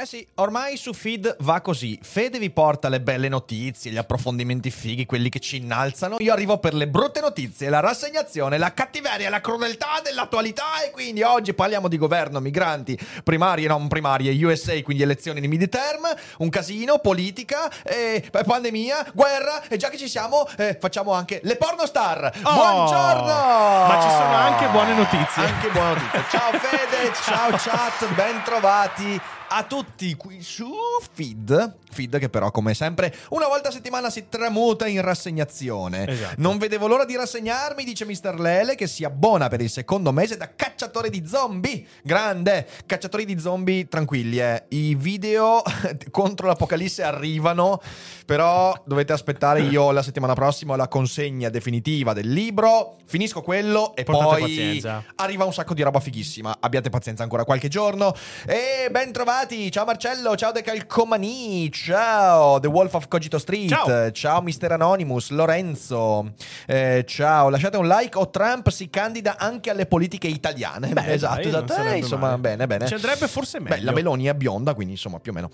Eh sì, ormai su Feed va così. Fede vi porta le belle notizie, gli approfondimenti fighi, quelli che ci innalzano. Io arrivo per le brutte notizie, la rassegnazione, la cattiveria, la crudeltà dell'attualità. E quindi oggi parliamo di governo, migranti, primarie, non primarie, USA, quindi elezioni di midterm, un casino, politica, eh, pandemia, guerra. E già che ci siamo, eh, facciamo anche le pornostar. Oh, Buongiorno! Ma ci sono anche buone notizie. Anche buone notizie. Ciao Fede, ciao chat, ben trovati a tutti qui su Feed. Feed che però, come sempre, una volta a settimana si tramuta in rassegnazione. Esatto. Non vedevo l'ora di rassegnarmi, dice Mr. Lele, che si abbona per il secondo mese da cacciatore di zombie. Grande! Cacciatori di zombie, tranquilli, eh. I video contro l'apocalisse arrivano, però dovete aspettare io la settimana prossima la consegna definitiva del libro. Finisco quello e Portate poi pazienza. arriva un sacco di roba fighissima. Abbiate pazienza ancora qualche giorno. E ben trovati. Ciao Marcello, ciao De Calcomani, ciao The Wolf of Cogito Street, Ciao. ciao Mr. Anonymous, Lorenzo, eh, ciao. Lasciate un like o Trump si candida anche alle politiche italiane. Beh, esatto, dai, esatto. Eh, insomma, male. bene, bene. Ci andrebbe forse Beh, meglio. la Meloni è bionda, quindi insomma più o meno.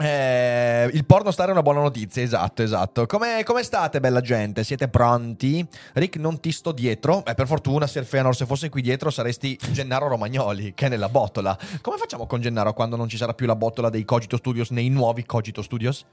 Eh, il porno star è una buona notizia, esatto, esatto. Come, come state, bella gente? Siete pronti? Rick, non ti sto dietro. Eh, per fortuna, Sir se fosse qui dietro saresti Gennaro Romagnoli, che è nella botola. Come facciamo con Gennaro quando non ci sarà più la botola dei Cogito Studios nei nuovi Cogito Studios?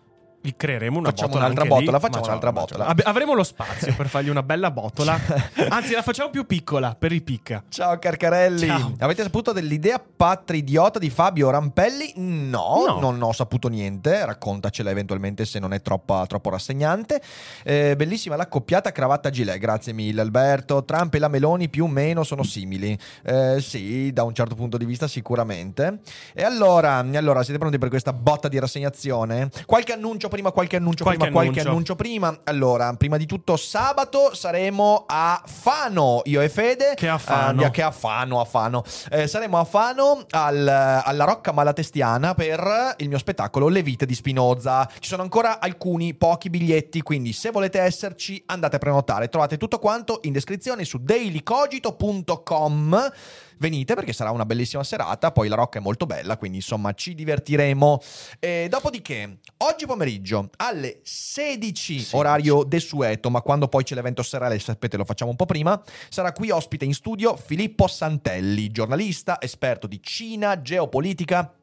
Gli creeremo una Facciamo botola un'altra botola, facciamo un'altra botola. Ab- avremo lo spazio per fargli una bella botola. Anzi, la facciamo più piccola per i picca. Ciao Carcarelli, Ciao. avete saputo dell'idea patridiota di Fabio Rampelli? No, No. non ho saputo niente, raccontacela eventualmente se non è troppo, troppo rassegnante. Eh, bellissima l'accoppiata cravatta gilet, grazie mille Alberto. Trump e la Meloni più o meno sono simili. Eh, sì, da un certo punto di vista sicuramente. E allora, allora, siete pronti per questa botta di rassegnazione? Qualche annuncio prima, qualche annuncio Qualche prima, qualche annuncio. annuncio prima. Allora, prima di tutto sabato saremo a Fano, io e Fede. Che a Fano. Eh, che a Fano, a Fano. Eh, saremo a Fano al- alla Rocca Malatestiana per il mio spettacolo Le vite di Spinoza. Ci sono ancora alcuni pochi biglietti, quindi se volete esserci andate a prenotare. Trovate tutto quanto in descrizione su dailycogito.com. Venite perché sarà una bellissima serata. Poi la Rocca è molto bella, quindi insomma ci divertiremo. E dopodiché, oggi pomeriggio alle 16, orario desueto, ma quando poi c'è l'evento serale, sapete, lo facciamo un po' prima. Sarà qui ospite in studio Filippo Santelli, giornalista, esperto di Cina, geopolitica.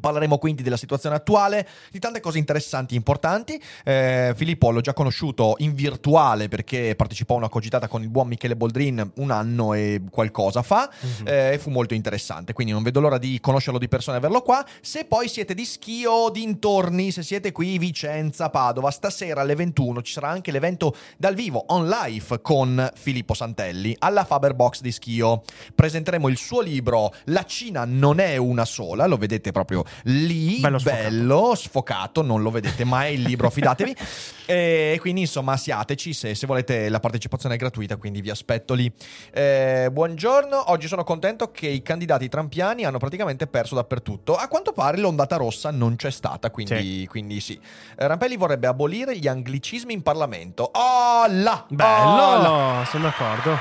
Parleremo quindi della situazione attuale, di tante cose interessanti e importanti. Eh, Filippo l'ho già conosciuto in virtuale perché partecipò a una cogitata con il buon Michele Boldrin un anno e qualcosa fa eh, e fu molto interessante. Quindi non vedo l'ora di conoscerlo di persona e averlo qua. Se poi siete di Schio dintorni, se siete qui Vicenza, Padova, stasera alle 21 ci sarà anche l'evento dal vivo on live con Filippo Santelli alla Faberbox di Schio. Presenteremo il suo libro La Cina non è una sola, lo vedete proprio lì, Bello sfocato. bello, sfocato, non lo vedete mai il libro, fidatevi. E quindi insomma siateci se, se volete la partecipazione è gratuita, quindi vi aspetto lì. Eh, buongiorno, oggi sono contento che i candidati trampiani hanno praticamente perso dappertutto. A quanto pare l'ondata rossa non c'è stata, quindi quindi sì. Eh, Rampelli vorrebbe abolire gli anglicismi in Parlamento. Oh là! Bello, Oh là! no, sono d'accordo.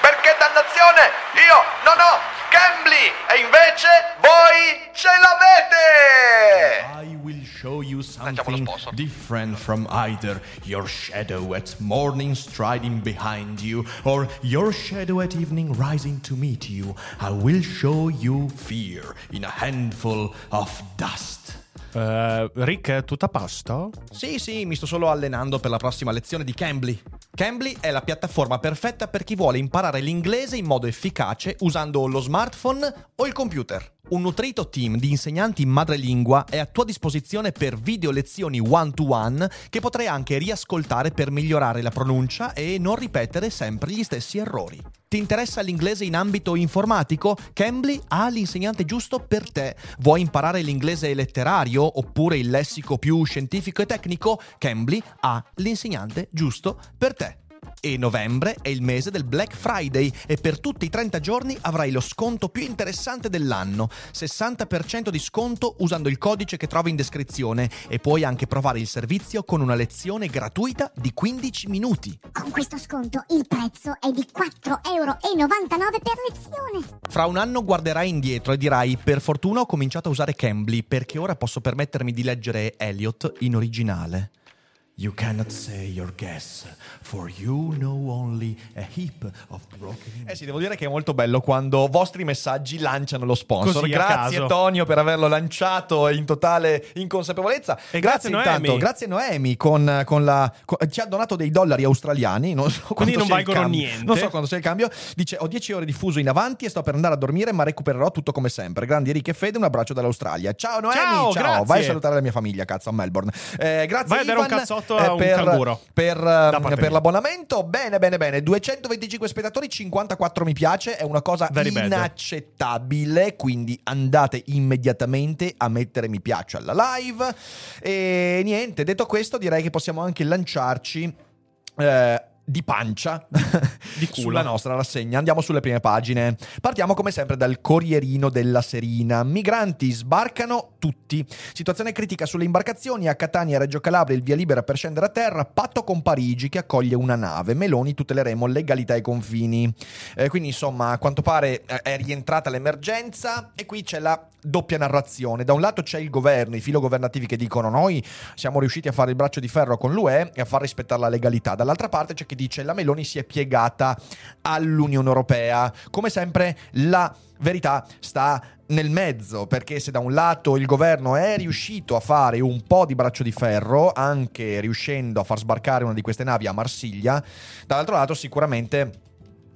Perché dannazione io non ho Cambly e invece voi ce l'avete! I will show you something different from either your shadow at morning striding behind you or your shadow at evening rising to meet you. I will show you fear in a handful of dust. Eh, Rick, tutto a posto? Sì, sì, mi sto solo allenando per la prossima lezione di Cambly. Cambly è la piattaforma perfetta per chi vuole imparare l'inglese in modo efficace usando lo smartphone o il computer. Un nutrito team di insegnanti in madrelingua è a tua disposizione per video lezioni one-to-one che potrai anche riascoltare per migliorare la pronuncia e non ripetere sempre gli stessi errori. Ti interessa l'inglese in ambito informatico? Cambly ha l'insegnante giusto per te. Vuoi imparare l'inglese letterario oppure il lessico più scientifico e tecnico? Cambly ha l'insegnante giusto per te. E novembre è il mese del Black Friday e per tutti i 30 giorni avrai lo sconto più interessante dell'anno, 60% di sconto usando il codice che trovi in descrizione e puoi anche provare il servizio con una lezione gratuita di 15 minuti. Con questo sconto il prezzo è di 4,99 euro per lezione. Fra un anno guarderai indietro e dirai per fortuna ho cominciato a usare Cambly perché ora posso permettermi di leggere Elliot in originale. You cannot say your guess, for you know only a heap of broken. Eh sì, devo dire che è molto bello quando vostri messaggi lanciano lo sponsor. Così, grazie. Tonio per averlo lanciato in totale inconsapevolezza. E grazie, intanto, Noemi. grazie Noemi con, con la con- ci ha donato dei dollari australiani, non so Quindi non valgono cambio. niente. Non so quando sia il cambio. Dice "Ho 10 ore di fuso in avanti e sto per andare a dormire, ma recupererò tutto come sempre". Grandi Enrico e Fede, un abbraccio dall'Australia. Ciao Noemi, Ciao, grazie. Vai a salutare la mia famiglia, cazzo a Melbourne. Eh, grazie Vai a dare un Ivan, cazzotto a un per, canguro. per, eh, parte per l'abbonamento. Bene, bene, bene. 225 spettatori, 54 mi piace. È una cosa Very bad. inaccettabile. Quindi andate immediatamente a mettere mi piace alla live. E niente, detto questo, direi che possiamo anche lanciarci. eh, di pancia Di culo. sulla nostra rassegna. Andiamo sulle prime pagine. Partiamo come sempre dal Corrierino della Serina. Migranti sbarcano tutti. Situazione critica sulle imbarcazioni a Catania Reggio Calabria, il via libera per scendere a terra. Patto con Parigi che accoglie una nave. Meloni tuteleremo legalità ai confini. Eh, quindi insomma, a quanto pare eh, è rientrata l'emergenza e qui c'è la doppia narrazione. Da un lato c'è il governo, i filogovernativi che dicono noi siamo riusciti a fare il braccio di ferro con l'UE e a far rispettare la legalità. Dall'altra parte c'è chi dice la Meloni si è piegata all'Unione Europea. Come sempre la verità sta nel mezzo, perché se da un lato il governo è riuscito a fare un po' di braccio di ferro, anche riuscendo a far sbarcare una di queste navi a Marsiglia, dall'altro lato sicuramente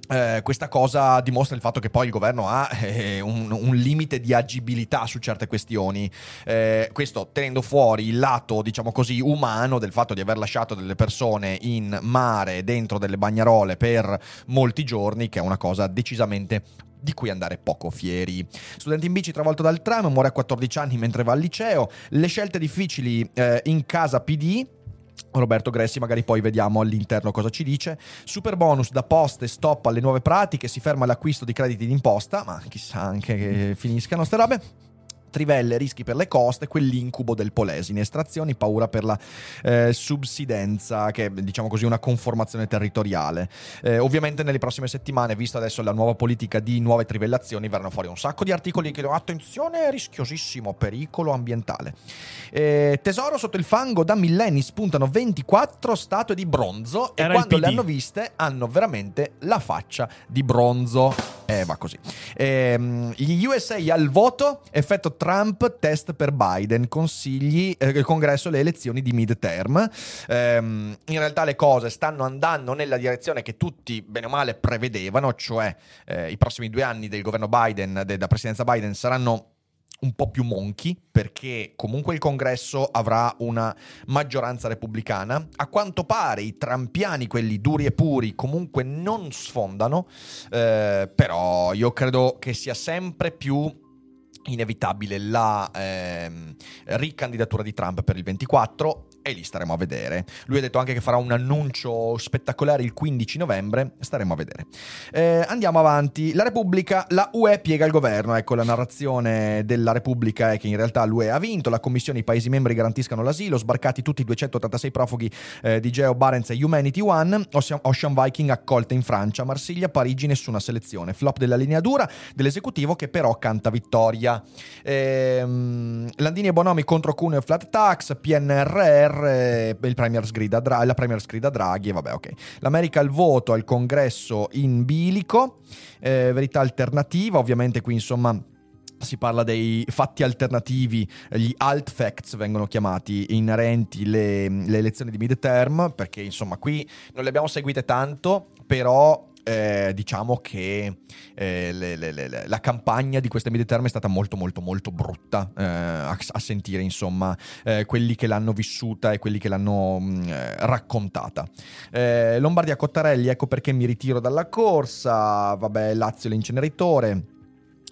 eh, questa cosa dimostra il fatto che poi il governo ha eh, un, un limite di agibilità su certe questioni. Eh, questo tenendo fuori il lato, diciamo così, umano del fatto di aver lasciato delle persone in mare dentro delle bagnarole per molti giorni, che è una cosa decisamente di cui andare poco fieri. Studente in bici travolto dal tram, muore a 14 anni mentre va al liceo. Le scelte difficili eh, in casa PD. Roberto Gressi, magari poi vediamo all'interno cosa ci dice. Super bonus da poste, stop alle nuove pratiche, si ferma l'acquisto di crediti d'imposta, ma chissà anche che finiscano ste robe. Trivelle, rischi per le coste, quell'incubo del Polesine, estrazioni, paura per la eh, subsidenza, che è diciamo così una conformazione territoriale. Eh, ovviamente nelle prossime settimane, visto adesso la nuova politica di nuove trivellazioni, verranno fuori un sacco di articoli che dicono attenzione, rischiosissimo, pericolo ambientale. Eh, tesoro sotto il fango da millenni spuntano 24 statue di bronzo Era e quando le hanno viste hanno veramente la faccia di bronzo. Eh, va così. Ehm, gli USA al voto, effetto Trump, test per Biden, consigli, eh, il congresso, le elezioni di midterm. Ehm, in realtà le cose stanno andando nella direzione che tutti, bene o male, prevedevano, cioè eh, i prossimi due anni del governo Biden, della presidenza Biden, saranno un po' più monchi perché comunque il congresso avrà una maggioranza repubblicana. A quanto pare i trampiani, quelli duri e puri, comunque non sfondano, eh, però io credo che sia sempre più inevitabile la ehm, ricandidatura di Trump per il 24 e lì staremo a vedere. Lui ha detto anche che farà un annuncio spettacolare il 15 novembre, staremo a vedere. Eh, andiamo avanti. La Repubblica, la UE piega il governo. Ecco, la narrazione della Repubblica è che in realtà l'UE ha vinto, la Commissione e i Paesi membri garantiscano l'asilo, sbarcati tutti i 286 profughi eh, di Geo Barents e Humanity One, Ocean, Viking accolte in Francia, Marsiglia, Parigi, nessuna selezione. Flop della linea dura dell'esecutivo che però canta vittoria. Ehm, Landini e Bonomi contro Cuneo e Flat Tax, PNRR, eh, il Premier sgrida Dra- la Premier sgrida Draghi, vabbè ok. L'America al voto al congresso in bilico, eh, verità alternativa, ovviamente qui insomma si parla dei fatti alternativi, gli alt facts vengono chiamati, inerenti le, le elezioni di midterm, perché insomma qui non le abbiamo seguite tanto, però eh, diciamo che eh, le- le- le- la campagna di queste midterm è stata molto molto molto brutta eh, a, a sentire insomma eh, quelli che l'hanno vissuta e quelli che l'hanno mh, eh, raccontata. Eh, Lombardia Cottarelli, ecco perché mi ritiro dalla corsa, vabbè Lazio l'inceneritore.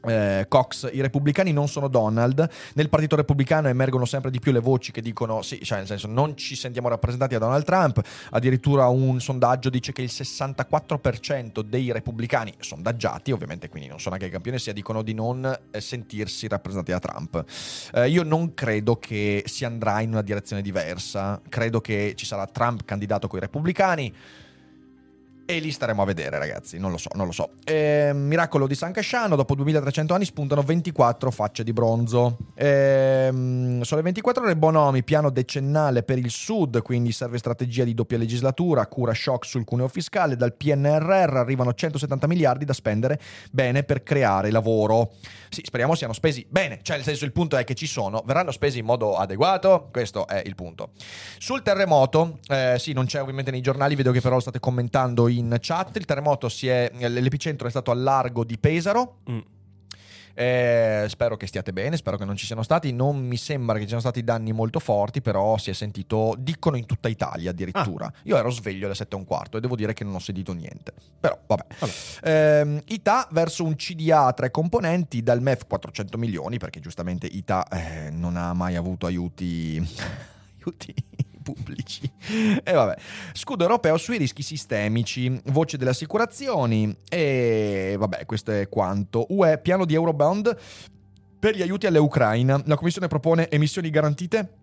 Eh, Cox, i repubblicani non sono Donald. Nel partito repubblicano emergono sempre di più le voci che dicono: sì, cioè nel senso, non ci sentiamo rappresentati da Donald Trump. Addirittura un sondaggio dice che il 64% dei repubblicani sondaggiati, ovviamente, quindi non sono anche i campioni, sia dicono di non eh, sentirsi rappresentati da Trump. Eh, io non credo che si andrà in una direzione diversa. Credo che ci sarà Trump candidato con i repubblicani. E lì staremo a vedere, ragazzi. Non lo so, non lo so. Eh, miracolo di San Casciano: dopo 2300 anni spuntano 24 facce di bronzo. Ehm, sono le 24 ore. Bonomi, piano decennale per il sud. Quindi serve strategia di doppia legislatura. Cura shock sul cuneo fiscale. Dal PNRR arrivano 170 miliardi da spendere bene per creare lavoro. Sì, speriamo siano spesi bene. Cioè, nel senso, il punto è che ci sono. Verranno spesi in modo adeguato. Questo è il punto. Sul terremoto, eh, sì, non c'è ovviamente nei giornali. Vedo che però lo state commentando in chat. Il terremoto si è. L'epicentro è stato al largo di Pesaro. Mm. Eh, spero che stiate bene, spero che non ci siano stati. Non mi sembra che ci siano stati danni molto forti, però si è sentito, dicono in tutta Italia addirittura. Io ero sveglio alle 7 e un quarto e devo dire che non ho sentito niente. Però vabbè. Ehm, ITA verso un CDA a tre componenti, dal MEF 400 milioni, perché giustamente ITA eh, non ha mai avuto aiuti, aiuti pubblici. E vabbè. Scudo europeo sui rischi sistemici, voce delle assicurazioni e vabbè, questo è quanto. UE, piano di Eurobond per gli aiuti all'Ucraina. La Commissione propone emissioni garantite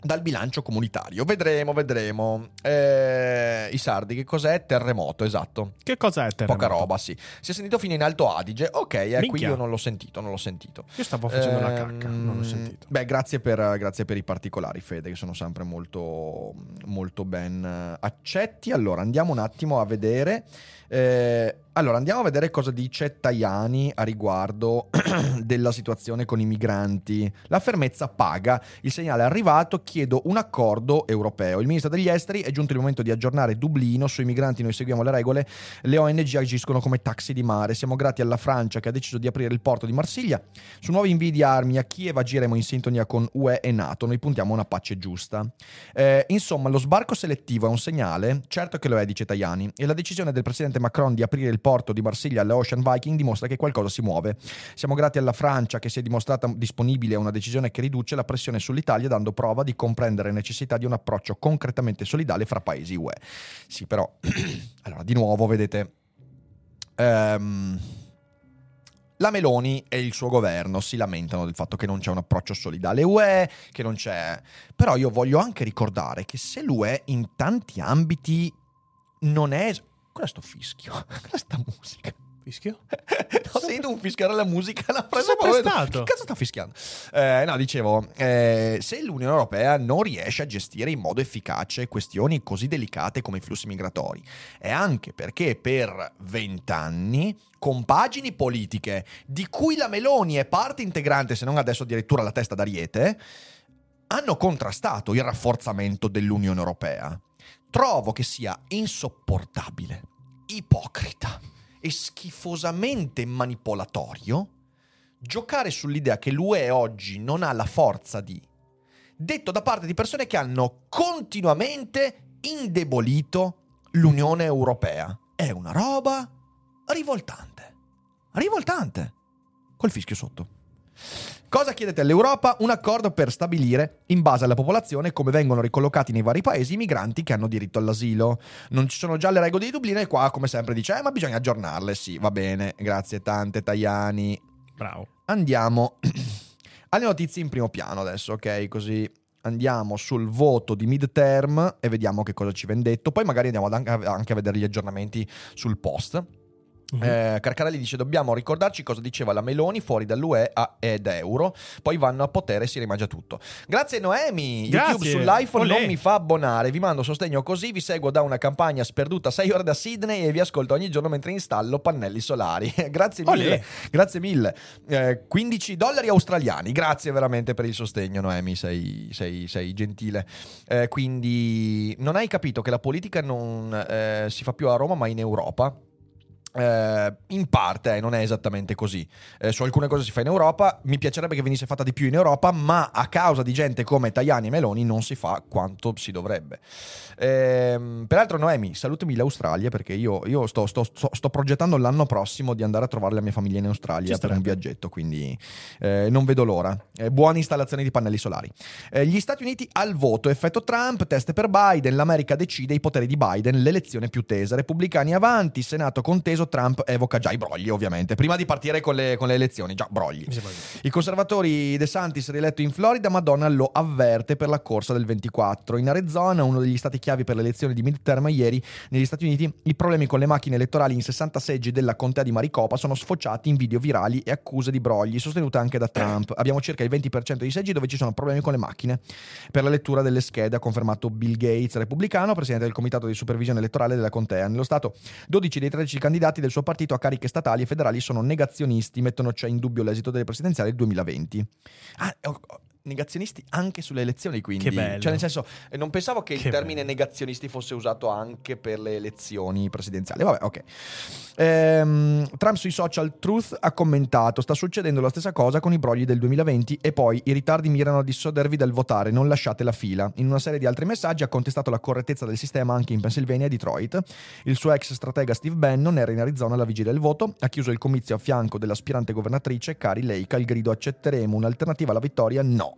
dal bilancio comunitario. Vedremo, vedremo. Eh, I sardi, che cos'è? Terremoto, esatto. Che cosa è terremoto? Poca roba, sì. Si è sentito fino in Alto Adige. Ok, eh, qui io non l'ho sentito, non l'ho sentito. Io stavo facendo la Ehm, cacca, non l'ho sentito. Beh, grazie per, grazie per i particolari, Fede, che sono sempre molto, molto ben eh, accetti. Allora, andiamo un attimo a vedere. Eh, allora, andiamo a vedere cosa dice Tajani a riguardo della situazione con i migranti. La fermezza paga. Il segnale è arrivato. Chiedo un accordo europeo. Il ministro degli esteri è giunto il momento di aggiornare Dublino. Sui migranti noi seguiamo le regole. Le ONG agiscono come taxi di mare. Siamo grati alla Francia che ha deciso di aprire il porto di Marsiglia. Su nuovi invii di armi a Kiev agiremo in sintonia con UE e NATO. Noi puntiamo a una pace giusta. Eh, insomma, lo sbarco selettivo è un segnale, certo che lo è, dice Tajani, e la decisione del presidente Macron di aprire il porto di Marsiglia alle Ocean Viking dimostra che qualcosa si muove. Siamo grati alla Francia che si è dimostrata disponibile a una decisione che riduce la pressione sull'Italia, dando prova di comprendere necessità di un approccio concretamente solidale fra paesi UE. Sì, però, allora, di nuovo, vedete. ehm, la Meloni e il suo governo si lamentano del fatto che non c'è un approccio solidale UE, che non c'è... Però io voglio anche ricordare che se l'UE in tanti ambiti non è... Cos'è sto fischio? Cos'è sta musica? Fischio? Ho sentito un fischiare la musica, l'ha sempre proprio-. Che cazzo sta fischiando? Eh, no, dicevo, eh, se l'Unione Europea non riesce a gestire in modo efficace questioni così delicate come i flussi migratori, è anche perché per vent'anni compagini politiche di cui la Meloni è parte integrante, se non adesso addirittura la testa d'ariete, hanno contrastato il rafforzamento dell'Unione Europea. Trovo che sia insopportabile, ipocrita e schifosamente manipolatorio giocare sull'idea che l'UE oggi non ha la forza di, detto da parte di persone che hanno continuamente indebolito l'Unione Europea. È una roba rivoltante. Rivoltante. Col fischio sotto. Cosa chiedete all'Europa? Un accordo per stabilire, in base alla popolazione, come vengono ricollocati nei vari paesi i migranti che hanno diritto all'asilo. Non ci sono già le regole di Dublino e qua, come sempre, dice, eh, ma bisogna aggiornarle. Sì, va bene, grazie tante, Tajani. Bravo. Andiamo alle notizie in primo piano adesso, ok? Così andiamo sul voto di midterm e vediamo che cosa ci viene detto. Poi magari andiamo anche a vedere gli aggiornamenti sul post. Mhm. Eh, Carcarelli dice dobbiamo ricordarci cosa diceva la Meloni fuori dall'UE a- ed euro poi vanno a potere e si rimangia tutto. Grazie Noemi. Grazie. YouTube sull'iPhone Olè. non mi fa abbonare. Vi mando sostegno così vi seguo da una campagna sperduta 6 ore da Sydney e vi ascolto ogni giorno mentre installo pannelli solari. Grazie mille. Olè. grazie mille. Eh, 15 dollari australiani. Grazie veramente per il sostegno Noemi. Sei, sei- sei gentile. Eh, quindi non hai capito che la politica non eh, si fa più a Roma ma in Europa Eh, in parte eh, non è esattamente così. Eh, su alcune cose si fa in Europa. Mi piacerebbe che venisse fatta di più in Europa, ma a causa di gente come Tajani e Meloni non si fa quanto si dovrebbe. Ehm, peraltro, Noemi, salutami l'Australia perché io, io sto, sto- sto- sto progettando l'anno prossimo di andare a trovare la mia famiglia in Australia Ci per un viaggetto. Quindi eh, non vedo l'ora. Eh, buone installazioni di pannelli solari. Eh, gli Stati Uniti al voto, effetto Trump, test per Biden, l'America decide i poteri di Biden, l'elezione più tesa, repubblicani avanti, Senato conteso, Trump evoca già i brogli ovviamente, prima di partire con le, con le elezioni, già brogli. I conservatori De Santis rieletto in Florida, Madonna lo avverte per la corsa del 24. In Arizona, uno degli stati chiavi per le elezioni di midterm ieri, negli Stati Uniti, i problemi con le macchine elettorali in 60 seggi della contea di Maricopa sono sfociati in video virali e accuse di brogli, sostenute anche da Trump. Abbiamo circa il 20% dei seggi dove ci sono problemi con le macchine. Per la lettura delle schede ha confermato Bill Gates, repubblicano, presidente del comitato di supervisione elettorale della contea. Nello Stato, 12 dei 13 candidati del suo partito a cariche statali e federali sono negazionisti, mettono cioè in dubbio l'esito delle presidenziali del 2020. Ah, negazionisti anche sulle elezioni, quindi. Che bello. Cioè, nel senso, eh, non pensavo che, il Che termine bello. negazionisti fosse usato anche per le elezioni presidenziali. Vabbè, ok. Ehm, Trump sui social Truth ha commentato: Sta succedendo la stessa cosa con i brogli del 2020 e poi i ritardi mirano a dissuadervi dal votare, non lasciate la fila. In una serie di altri messaggi ha contestato la correttezza del sistema anche in Pennsylvania e Detroit. Il suo ex stratega Steve Bannon era in Arizona alla vigilia del voto, ha chiuso il comizio a fianco dell'aspirante governatrice Carrie Lake al grido accetteremo un'alternativa alla vittoria? No,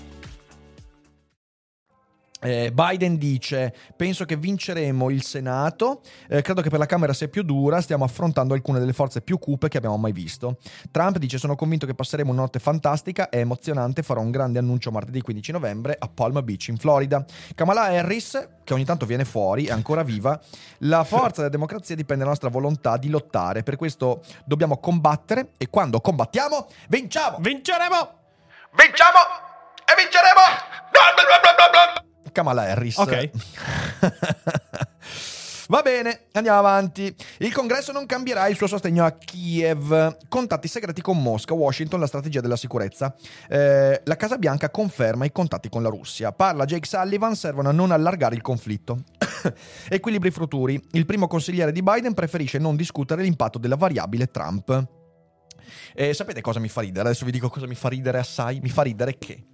Eh, Biden dice: Penso che vinceremo il Senato. Eh, credo che per la Camera sia più dura. Stiamo affrontando alcune delle forze più cupe che abbiamo mai visto. Trump dice: Sono convinto che passeremo una notte fantastica e emozionante. Farò un grande annuncio martedì 15 novembre a Palm Beach in Florida. Kamala Harris, che ogni tanto viene fuori, è ancora viva. La forza della democrazia dipende dalla nostra volontà di lottare. Per questo dobbiamo combattere. E quando combattiamo, vinciamo! Vinceremo! Vinciamo e vinceremo! Kamala Harris. Ok. Va bene, andiamo avanti. Il congresso non cambierà il suo sostegno a Kiev. Contatti segreti con Mosca, Washington, la strategia della sicurezza. Eh, la Casa Bianca conferma i contatti con la Russia. Parla Jake Sullivan, servono a non allargare il conflitto. Equilibri futuri. Il primo consigliere di Biden preferisce non discutere l'impatto della variabile Trump. E sapete cosa mi fa ridere? Adesso vi dico cosa mi fa ridere assai. Mi fa ridere che,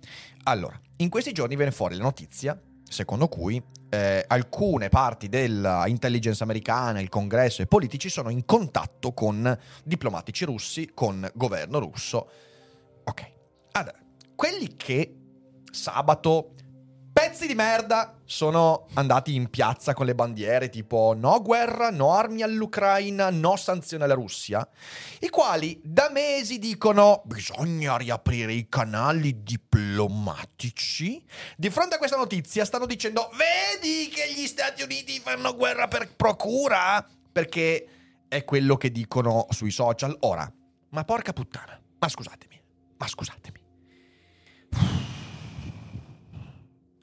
allora, in questi giorni viene fuori la notizia secondo cui eh, alcune parti dell'intelligence americana, il congresso e i politici sono in contatto con diplomatici russi, con governo russo. Ok, allora, quelli che sabato pezzi di merda sono andati in piazza con le bandiere tipo no guerra, no armi all'Ucraina, no sanzioni alla Russia, i quali da mesi dicono bisogna riaprire i canali diplomatici. Di fronte a questa notizia stanno dicendo vedi che gli Stati Uniti fanno guerra per procura? Perché è quello che dicono sui social. Ora, ma porca puttana, ma scusatemi, ma scusatemi.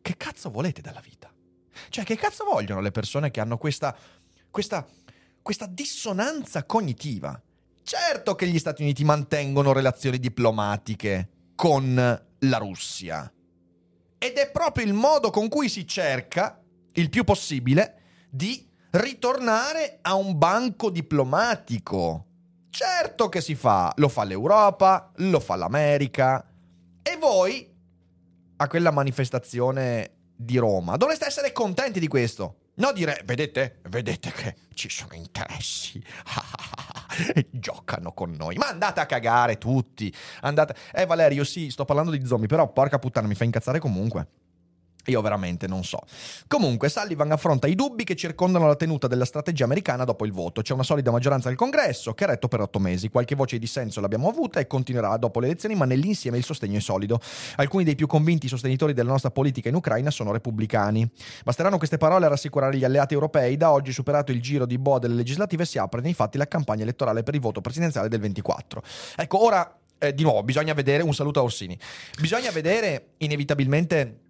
Che cazzo volete dalla vita? Cioè, che cazzo vogliono le persone che hanno questa, questa, questa dissonanza cognitiva? Certo che gli Stati Uniti mantengono relazioni diplomatiche con la Russia. Ed è proprio il modo con cui si cerca, il più possibile, di ritornare a un banco diplomatico. Certo che si fa, lo fa l'Europa, lo fa l'America. E voi, a quella manifestazione di Roma, dovreste essere contenti di questo. No dire, vedete, vedete che ci sono interessi. Giocano con noi. Ma andate a cagare tutti. Andate... Eh Valerio, sì, sto parlando di zombie, però porca puttana, mi fa incazzare comunque. Io veramente non so. Comunque, Sullivan affronta i dubbi che circondano la tenuta della strategia americana dopo il voto. C'è una solida maggioranza del congresso che ha retto per otto mesi. Qualche voce di dissenso l'abbiamo avuta e continuerà dopo le elezioni, ma nell'insieme il sostegno è solido. Alcuni dei più convinti sostenitori della nostra politica in Ucraina sono repubblicani. Basteranno queste parole a rassicurare gli alleati europei. Da oggi, superato il giro di boa delle legislative, si apre nei fatti la campagna elettorale per il voto presidenziale del 24. Ecco, ora eh, di nuovo, bisogna vedere, un saluto a Orsini, bisogna vedere inevitabilmente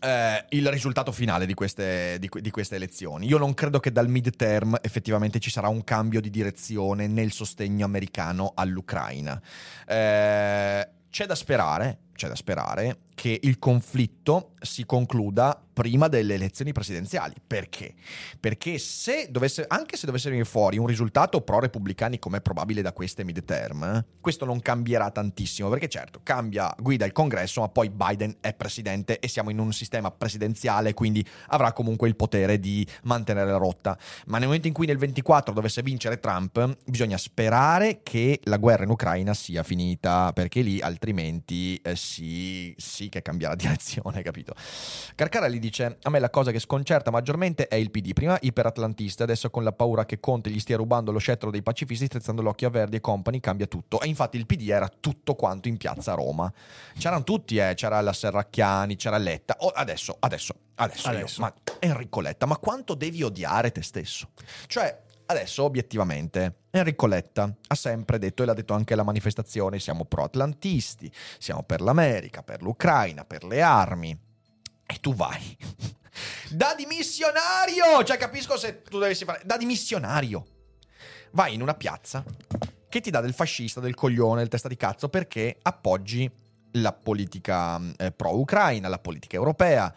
eh, il risultato finale di queste, di di queste elezioni. Io non credo che dal midterm effettivamente ci sarà un cambio di direzione nel sostegno americano all'Ucraina. Eh, c'è da sperare, c'è da sperare che il conflitto si concluda prima delle elezioni presidenziali. Perché? Perché se dovesse, anche se dovesse venire fuori un risultato pro-repubblicani come è probabile da queste midterm, questo non cambierà tantissimo, perché certo, cambia, guida il congresso, ma poi Biden è presidente e siamo in un sistema presidenziale, quindi avrà comunque il potere di mantenere la rotta. Ma nel momento in cui nel 24 dovesse vincere Trump, bisogna sperare che la guerra in Ucraina sia finita, perché lì altrimenti eh, sì, sì che cambia la direzione, capito? Carcarelli dice: A me la cosa che sconcerta maggiormente è il PD. Prima iperatlantista, adesso con la paura che Conte gli stia rubando lo scettro dei pacifisti, strizzando l'occhio a Verdi e compagni, cambia tutto. E infatti il PD era tutto quanto in piazza Roma. C'erano tutti, eh, c'era la Serracchiani, c'era Letta. Oh, adesso, adesso, adesso, Adesso. Io, ma Enrico Letta, ma quanto devi odiare te stesso? Cioè, adesso obiettivamente, Enrico Letta ha sempre detto, e l'ha detto anche alla manifestazione, siamo pro-atlantisti, siamo per l'America, per l'Ucraina, per le armi. E tu vai. Da dimissionario! Cioè, capisco se tu dovessi fare. Da dimissionario. Vai in una piazza che ti dà del fascista, del coglione, del testa di cazzo, perché appoggi la politica eh, pro-Ucraina, la politica europea.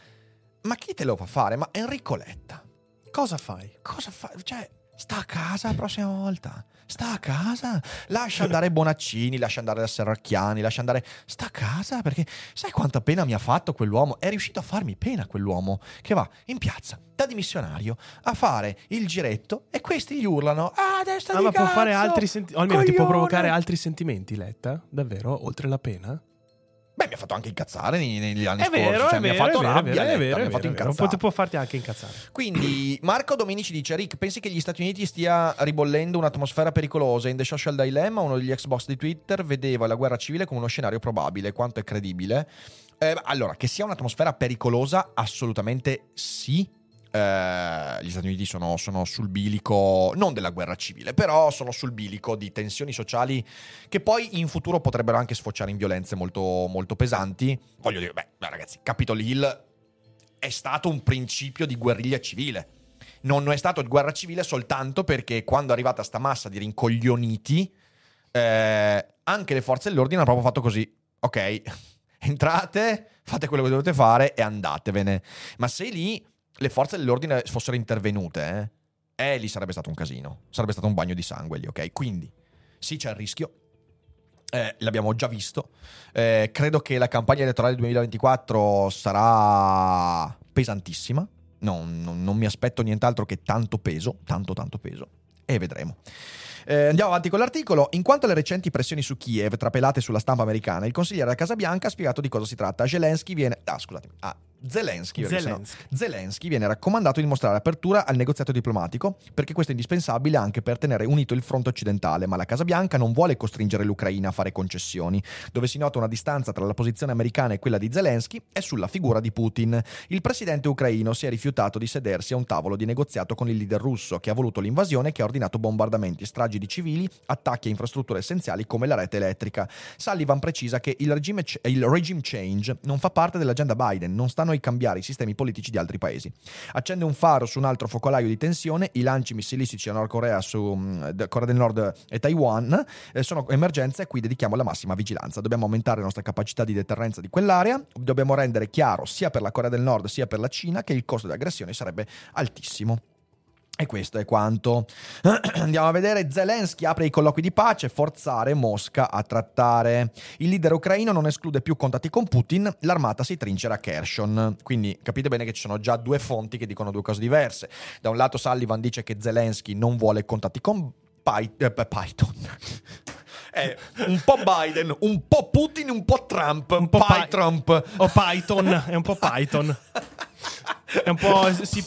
Ma chi te lo fa fare? Ma Enrico Letta. Cosa fai? Cosa fa? Cioè, sta a casa la prossima volta. Sta a casa. Lascia andare Bonaccini, lascia andare la Serracchiani, lascia andare. Sta a casa perché sai quanta pena mi ha fatto quell'uomo? È riuscito a farmi pena quell'uomo che va in piazza da dimissionario a fare il giretto e questi gli urlano: Ah, destra Ah, di ma può cazzo, fare altri sentimenti. O almeno ti può coglione!" provocare altri sentimenti, Letta? Davvero? Oltre la pena? Beh, mi ha fatto anche incazzare negli, negli anni È scorsi. vero, cioè, mi ha fatto rabbia. è vero, Letta, è vero, mi ha fatto incazzare. Può, può farti anche incazzare. Quindi Marco Dominici dice: Rick, pensi che gli Stati Uniti stia ribollendo un'atmosfera pericolosa? In The Social Dilemma, uno degli ex boss di Twitter vedeva la guerra civile come uno scenario probabile. Quanto è credibile? Eh, allora, che sia un'atmosfera pericolosa, assolutamente sì. Eh, gli Stati Uniti sono, sono sul bilico, non della guerra civile, però sono sul bilico di tensioni sociali che poi in futuro potrebbero anche sfociare in violenze molto, molto pesanti. Voglio dire, beh, beh, ragazzi, Capitol Hill è stato un principio di guerriglia civile. Non è stato guerra civile soltanto perché quando è arrivata sta massa di rincoglioniti, eh, anche le forze dell'ordine hanno proprio fatto così. Ok, entrate, fate quello che dovete fare e andatevene. Ma se lì le forze dell'ordine fossero intervenute, eh, eh, lì sarebbe stato un casino. Sarebbe stato un bagno di sangue lì, ok? Quindi, sì, c'è il rischio. Eh, l'abbiamo già visto. Eh, credo che la campagna elettorale 2024 sarà pesantissima. Non, non- non mi aspetto nient'altro che tanto peso, tanto tanto peso. E vedremo. Eh, andiamo avanti con l'articolo. In quanto alle recenti pressioni su Kiev trapelate sulla stampa americana, il consigliere della Casa Bianca ha spiegato di cosa si tratta. Zelensky viene. Ah, scusatemi. Ah, Zelensky. Zelensky. Zelensky viene raccomandato di mostrare apertura al negoziato diplomatico perché questo è indispensabile anche per tenere unito il fronte occidentale, ma la Casa Bianca non vuole costringere l'Ucraina a fare concessioni. Dove si nota una distanza tra la posizione americana e quella di Zelensky è sulla figura di Putin. Il presidente ucraino si è rifiutato di sedersi a un tavolo di negoziato con il leader russo che ha voluto l'invasione e che ha ordinato bombardamenti, stragi di civili, attacchi a infrastrutture essenziali come la rete elettrica. Sullivan precisa che il regime, il regime change non fa parte dell'agenda Biden, non sta a noi cambiare i sistemi politici di altri paesi. Accende un faro su un altro focolaio di tensione, i lanci missilistici a Nord Corea, su mm, Corea del Nord e Taiwan eh, sono emergenze a cui dedichiamo la massima vigilanza. Dobbiamo aumentare la nostra capacità di deterrenza di quell'area, dobbiamo rendere chiaro sia per la Corea del Nord sia per la Cina che il costo di aggressione sarebbe altissimo. E questo è quanto. Andiamo a vedere. Zelensky apre i colloqui di pace, forzare Mosca a trattare. Il leader ucraino non esclude più contatti con Putin, l'armata si trincera a Kherson. Quindi capite bene che ci sono già due fonti che dicono due cose diverse. Da un lato Sullivan dice che Zelensky non vuole contatti con eh, Python. È un po' Biden, un po' Putin, un po' Trump, un po' Pi- Trump. O Python, è un po' Python. È un po' C++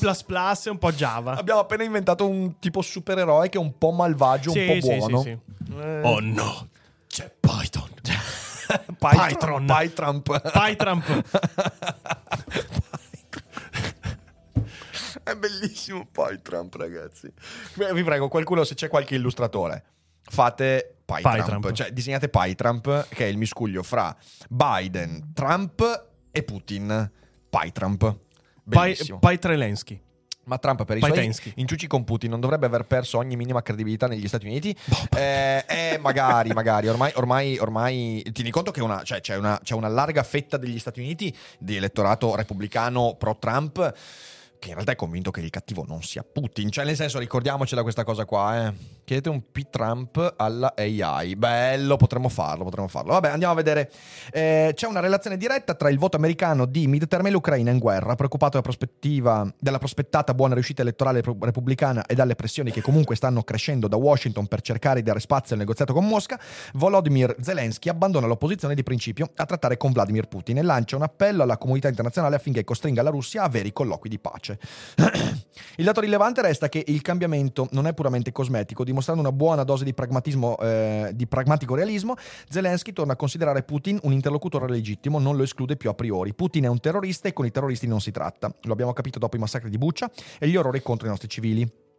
e un po' Java. Abbiamo appena inventato un tipo supereroe che è un po' malvagio, un po' buono. sì. Eh, Oh no, c'è Python. Python. Python. PyTrump. È bellissimo Pytrump, ragazzi. Vi prego, qualcuno, se c'è qualche illustratore, fate PyTrump, PyTrump. cioè disegnate PyTrump, che è il miscuglio fra Biden, Trump e Putin. PyTrump. Bellissimo. Pai Trelensky. Ma Trump per i suoi Paitensky. inciuci con Putin non dovrebbe aver perso ogni minima credibilità negli Stati Uniti? Eh, eh, magari, magari. Ormai, ormai, ormai tieni conto che una- cioè, c'è, una, c'è una larga fetta degli Stati Uniti di elettorato repubblicano pro-Trump che in realtà è convinto che il cattivo non sia Putin. Cioè, nel senso, ricordiamocela questa cosa qua, eh. Chiedete un P-Trump alla AI. Bello, potremmo farlo, potremmo farlo. Vabbè, andiamo a vedere. Eh, c'è una relazione diretta tra il voto americano di midterm e l'Ucraina in guerra, preoccupato della, della prospettata buona riuscita elettorale repubblicana e dalle pressioni che comunque stanno crescendo da Washington per cercare di dare spazio al negoziato con Mosca, Volodymyr Zelensky abbandona l'opposizione di principio a trattare con Vladimir Putin e lancia un appello alla comunità internazionale affinché costringa la Russia a veri colloqui di pace. il dato rilevante resta che il cambiamento non è puramente cosmetico, dimostrando una buona dose di eh, di pragmatico realismo. Zelensky torna a considerare Putin un interlocutore legittimo, non lo esclude più a priori. Putin è un terrorista e con i terroristi non si tratta. Lo abbiamo capito dopo i massacri di Bucha e gli orrori contro i nostri civili.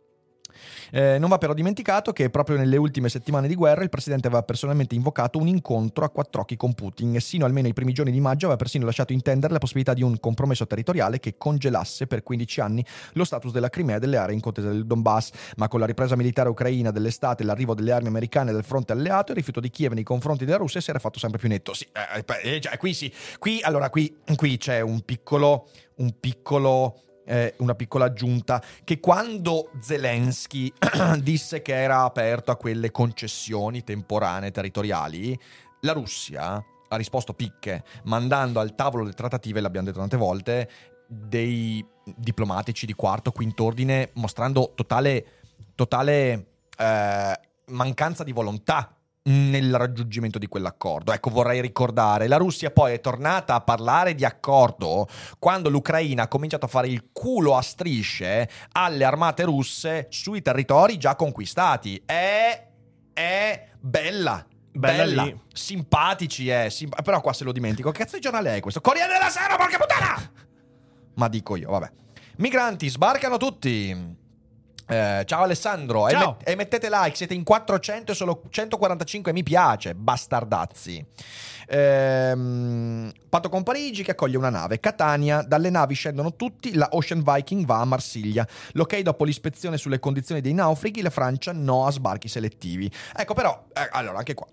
Eh, non va però dimenticato che proprio nelle ultime settimane di guerra il presidente aveva personalmente invocato un incontro a quattro occhi con Putin. E sino almeno ai primi giorni di maggio aveva persino lasciato intendere la possibilità di un compromesso territoriale che congelasse per 15 anni lo status della Crimea e delle aree in contesa del Donbass, ma con la ripresa militare ucraina dell'estate e l'arrivo delle armi americane dal fronte alleato il rifiuto di Kiev nei confronti della Russia si era fatto sempre più netto. Sì, eh, eh, cioè, qui sì, qui allora qui, qui c'è un piccolo un piccolo eh, una piccola aggiunta che quando Zelensky disse che era aperto a quelle concessioni temporanee territoriali, la Russia ha risposto picche, mandando al tavolo delle trattative, l'abbiamo detto tante volte, dei diplomatici di quarto, quinto ordine, mostrando totale, totale eh, mancanza di volontà nel raggiungimento di quell'accordo. Ecco, vorrei ricordare, la Russia poi è tornata a parlare di accordo quando l'Ucraina ha cominciato a fare il culo a strisce alle armate russe sui territori già conquistati. È, è bella. Bella Bella, lì. simpatici, eh. simp- però qua se lo dimentico. Che cazzo di giornale è questo? Corriere della Sera, porca puttana! Ma dico io, vabbè. Migranti, sbarcano tutti. Eh, ciao Alessandro, E, Ciao. met- e mettete like, siete in 400 e solo 145 mi piace, bastardazzi. Ehm, patto con Parigi che accoglie una nave, Catania, dalle navi scendono tutti, la Ocean Viking va a Marsiglia. L'ok dopo l'ispezione sulle condizioni dei naufraghi, la Francia no a sbarchi selettivi. Ecco però, eh, allora anche qua,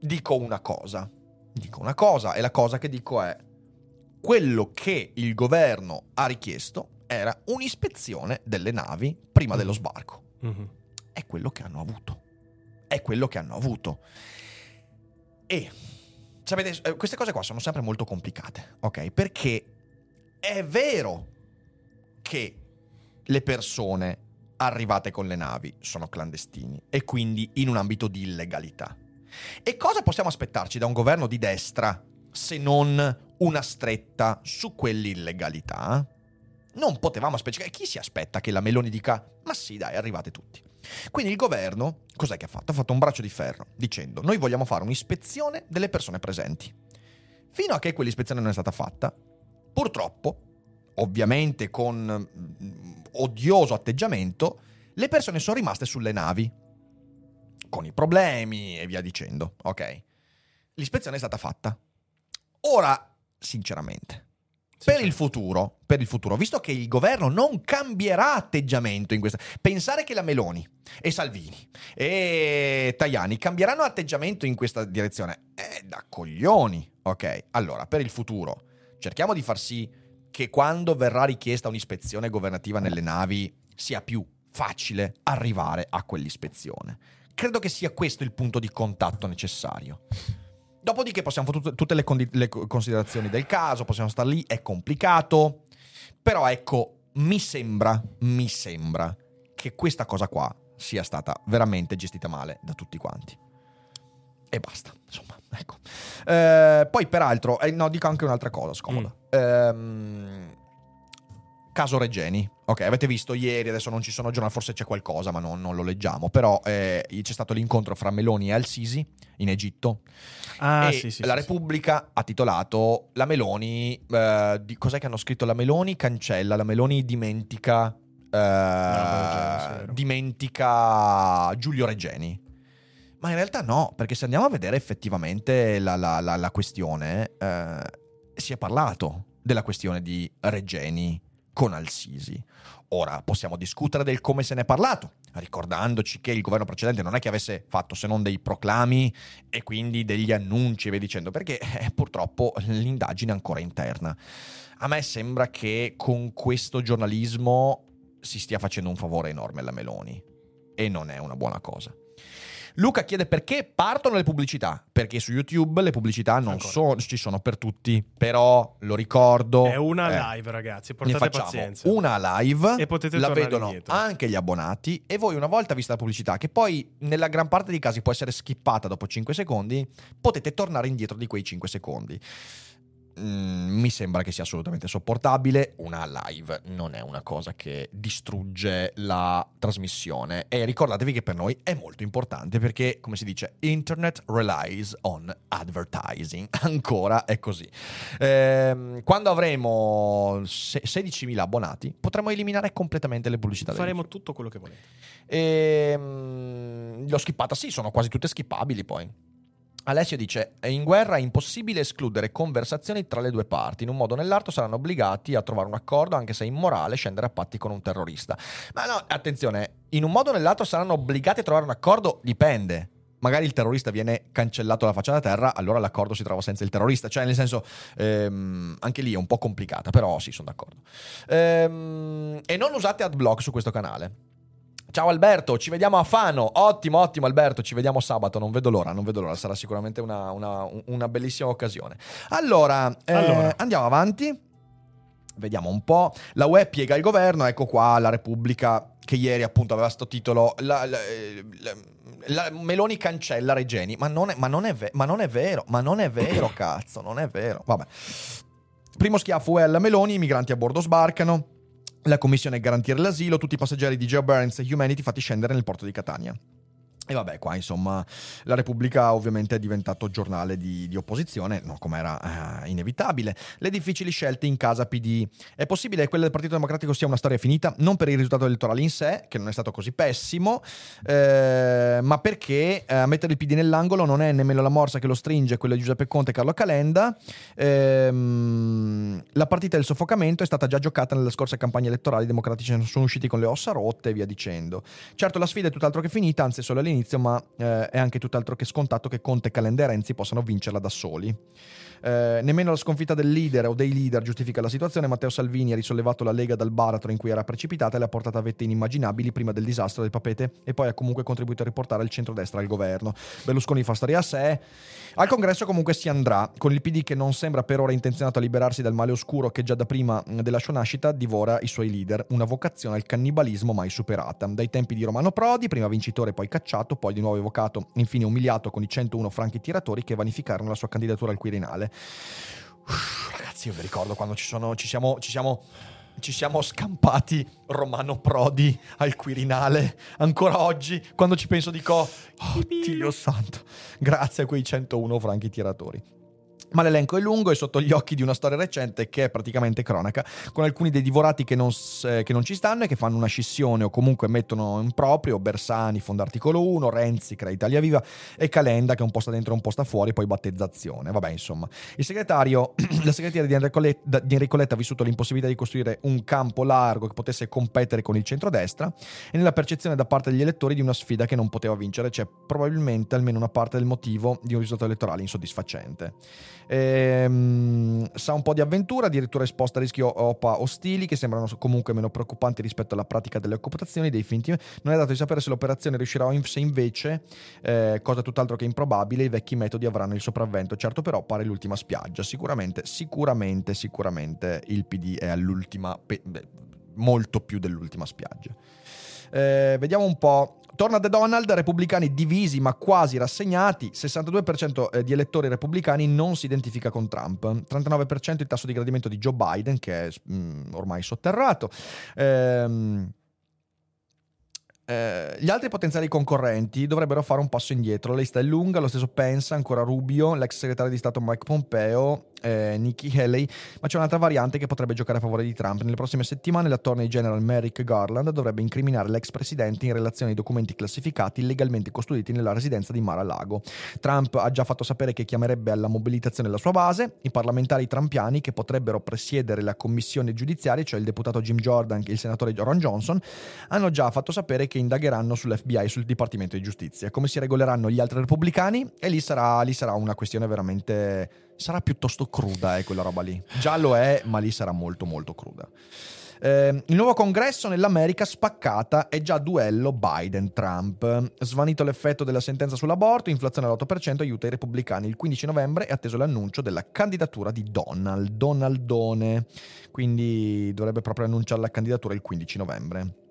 dico una cosa, dico una cosa e la cosa che dico è quello che il governo ha richiesto era un'ispezione delle navi prima dello sbarco. Mhm. È quello che hanno avuto. È quello che hanno avuto. E sapete, eh, queste cose qua sono sempre molto complicate, ok? Perché è vero che le persone arrivate con le navi sono clandestini e quindi in un ambito di illegalità. E cosa possiamo aspettarci da un governo di destra se non una stretta su quell'illegalità? Non potevamo specificare. Chi si aspetta che la Meloni dica: Ma sì, dai, arrivate tutti. Quindi il governo, cos'è che ha fatto? Ha fatto un braccio di ferro dicendo: Noi vogliamo fare un'ispezione delle persone presenti. Fino a che quell'ispezione non è stata fatta, purtroppo, ovviamente con mm, odioso atteggiamento, le persone sono rimaste sulle navi. Con i problemi e via dicendo. Ok. L'ispezione è stata fatta. Ora, sinceramente, per il futuro, per il futuro, visto che il governo non cambierà atteggiamento in questa. Pensare che la Meloni e Salvini e Tajani cambieranno atteggiamento in questa direzione è da coglioni. Ok, allora, per il futuro, cerchiamo di far sì che quando verrà richiesta un'ispezione governativa nelle navi sia più facile arrivare a quell'ispezione. Credo che sia questo il punto di contatto necessario. Dopodiché possiamo fare tut- tutte le, condi- le co- considerazioni del caso, possiamo stare lì, è complicato, però ecco, mi sembra, mi sembra che questa cosa qua sia stata veramente gestita male da tutti quanti. E basta, insomma, ecco. Eh, poi peraltro, eh, no, dico anche un'altra cosa scomoda. Ehm, caso Regeni. Ok, avete visto ieri, adesso non ci sono giornali, forse c'è qualcosa, ma non, non lo leggiamo. Però eh, c'è stato l'incontro fra Meloni e Al-Sisi in Egitto. Ah, e sì, sì. la sì, Repubblica ha titolato La Meloni. eh, di, cos'è che hanno scritto? La Meloni cancella, la Meloni dimentica. eh, sì, è vero. dimentica Giulio Regeni. Ma in realtà no, perché se andiamo a vedere effettivamente la, la- la- la questione, eh, si è parlato della questione di Regeni con Al-Sisi. Ora possiamo discutere del come se ne è parlato, ricordandoci che il governo precedente non è che avesse fatto se non dei proclami e quindi degli annunci e via dicendo, perché eh, purtroppo l'indagine è ancora interna. A me sembra che con questo giornalismo si stia facendo un favore enorme alla Meloni e non è una buona cosa. Luca chiede perché partono le pubblicità, perché su YouTube le pubblicità non sono, ci sono per tutti, però lo ricordo. È una eh, live, ragazzi. ne Portate facciamo pazienza. una live E potete la vedono indietro. anche gli abbonati e voi una volta vista la pubblicità che poi nella gran parte dei casi può essere skippata dopo 5 secondi potete tornare indietro di quei 5 secondi Mm, mi sembra che sia assolutamente sopportabile. Una live non è una cosa che distrugge la trasmissione. E ricordatevi che per noi è molto importante perché come si dice internet relies on advertising. Ancora è così. Ehm, quando avremo se- 16.000 abbonati potremo eliminare completamente le pubblicità Faremo tutto quello che volete. Ehm, l'ho skippata, sì, sono quasi tutte skippabili poi. Alessio dice: In guerra è impossibile escludere conversazioni tra le due parti. In un modo o nell'altro saranno obbligati a trovare un accordo, anche se è immorale scendere a patti con un terrorista. Ma no, attenzione, in un modo o nell'altro saranno obbligati a trovare un accordo, dipende. Magari il terrorista viene cancellato dalla faccia da terra, allora l'accordo si trova senza il terrorista. Cioè, nel senso, ehm, anche lì è un po' complicata, però sì, sono d'accordo. Ehm, e non usate adblock su questo canale. Ciao Alberto, ci vediamo a Fano. Ottimo, ottimo Alberto, ci vediamo sabato. Non vedo l'ora, non vedo l'ora. Sarà sicuramente una, una- una bellissima occasione. Allora, eh, Allora. andiamo avanti. Vediamo un po'. La web piega il governo. Ecco qua la Repubblica che ieri appunto aveva sto titolo. La, la- la- Meloni cancella Regeni. Ma non, è, ma, non è ve- ma non è vero, ma non è vero, cazzo, non è vero. Vabbè. Primo schiaffo è alla Meloni, i migranti a bordo sbarcano. La commissione è garantire l'asilo, tutti i passeggeri di Geo Burns e Humanity fatti scendere nel porto di Catania. E vabbè, qua insomma, la Repubblica ovviamente è diventato giornale di, di opposizione, no, come era eh, inevitabile. Le difficili scelte in casa PD. È possibile che quella del Partito Democratico sia una storia finita? Non per il risultato elettorale in sé, che non è stato così pessimo, eh, ma perché eh, mettere il PD nell'angolo non è nemmeno la morsa che lo stringe, quella di Giuseppe Conte e Carlo Calenda. Ehm, la partita del soffocamento è stata già giocata nelle scorse campagne elettorali, i democratici sono usciti con le ossa rotte e via dicendo. Certo, la sfida è tutt'altro che finita, anzi solo all'inizio, ma eh, è anche tutt'altro che scontato che Conte, Calenda e Renzi possano vincerla da soli. Eh, nemmeno la sconfitta del leader o dei leader giustifica la situazione. Matteo Salvini ha risollevato la Lega dal baratro in cui era precipitata e le ha portate a vette inimmaginabili prima del disastro del papete e poi ha comunque contribuito a riportare il centrodestra al governo. Berlusconi fa storia a sé. Al congresso comunque si andrà, con il PD che non sembra per ora intenzionato a liberarsi dal male oscuro che già da prima della sua nascita divora i suoi leader, una vocazione al cannibalismo mai superata. Dai tempi di Romano Prodi, prima vincitore poi cacciato, poi di nuovo evocato, infine umiliato con i 101 franchi tiratori che vanificarono la sua candidatura al Quirinale. Uff, ragazzi, io vi ricordo quando ci, sono, ci siamo... Ci siamo ci siamo scampati Romano Prodi al Quirinale. Ancora oggi, quando ci penso, dico: Oh, Dio santo, grazie a quei 101 franchi tiratori. Ma l'elenco è lungo e sotto gli occhi di una storia recente che è praticamente cronaca, con alcuni dei divorati che non, eh, che non ci stanno e che fanno una scissione o comunque mettono in proprio, Bersani, Fondo Articolo 1, Renzi, Crea Italia Viva e Calenda che un po' sta dentro e un po' sta fuori, poi battezzazione. Vabbè, insomma. Il segretario, la segretaria di Enrico Letta, ha vissuto l'impossibilità di costruire un campo largo che potesse competere con il centrodestra e nella percezione da parte degli elettori di una sfida che non poteva vincere c'è probabilmente almeno una parte del motivo di un risultato elettorale insoddisfacente. Ehm, sa un po' di avventura, addirittura esposta a rischi OPA ostili che sembrano comunque meno preoccupanti rispetto alla pratica delle occupazioni dei finti. Non è dato di sapere se l'operazione riuscirà o se invece, eh, cosa tutt'altro che improbabile, i vecchi metodi avranno il sopravvento. Certo però pare l'ultima spiaggia. Sicuramente, sicuramente, sicuramente il PD è all'ultima, pe- molto più dell'ultima spiaggia. Eh, vediamo un po'. Torna The Donald, repubblicani divisi ma quasi rassegnati, 62% eh, di elettori repubblicani non si identifica con Trump, 39% il tasso di gradimento di Joe Biden che è mm, ormai sotterrato. Ehm, eh, gli altri potenziali concorrenti dovrebbero fare un passo indietro. La lista è lunga, lo stesso pensa ancora Rubio, l'ex segretario di Stato Mike Pompeo, eh, Nikki Haley, ma c'è un'altra variante che potrebbe giocare a favore di Trump. Nelle prossime settimane l'attorney general Merrick Garland dovrebbe incriminare l'ex presidente in relazione ai documenti classificati illegalmente custoditi nella residenza di Mar-a-Lago. Trump ha già fatto sapere che chiamerebbe alla mobilitazione la sua base. I parlamentari trampiani che potrebbero presiedere la commissione giudiziaria, cioè il deputato Jim Jordan e il senatore Ron Johnson, hanno già fatto sapere che indagheranno sull'FBI e sul Dipartimento di Giustizia. Come si regoleranno gli altri repubblicani? E lì sarà, lì sarà una questione veramente... sarà piuttosto cruda, eh, quella roba lì. Già lo è, ma lì sarà molto molto cruda. Eh, il nuovo congresso nell'America spaccata è già duello Biden-Trump. Svanito l'effetto della sentenza sull'aborto, inflazione all'8% aiuta i repubblicani. Il 15 novembre è atteso l'annuncio della candidatura di Donald, Donaldone. Quindi dovrebbe proprio annunciare la candidatura il 15 novembre.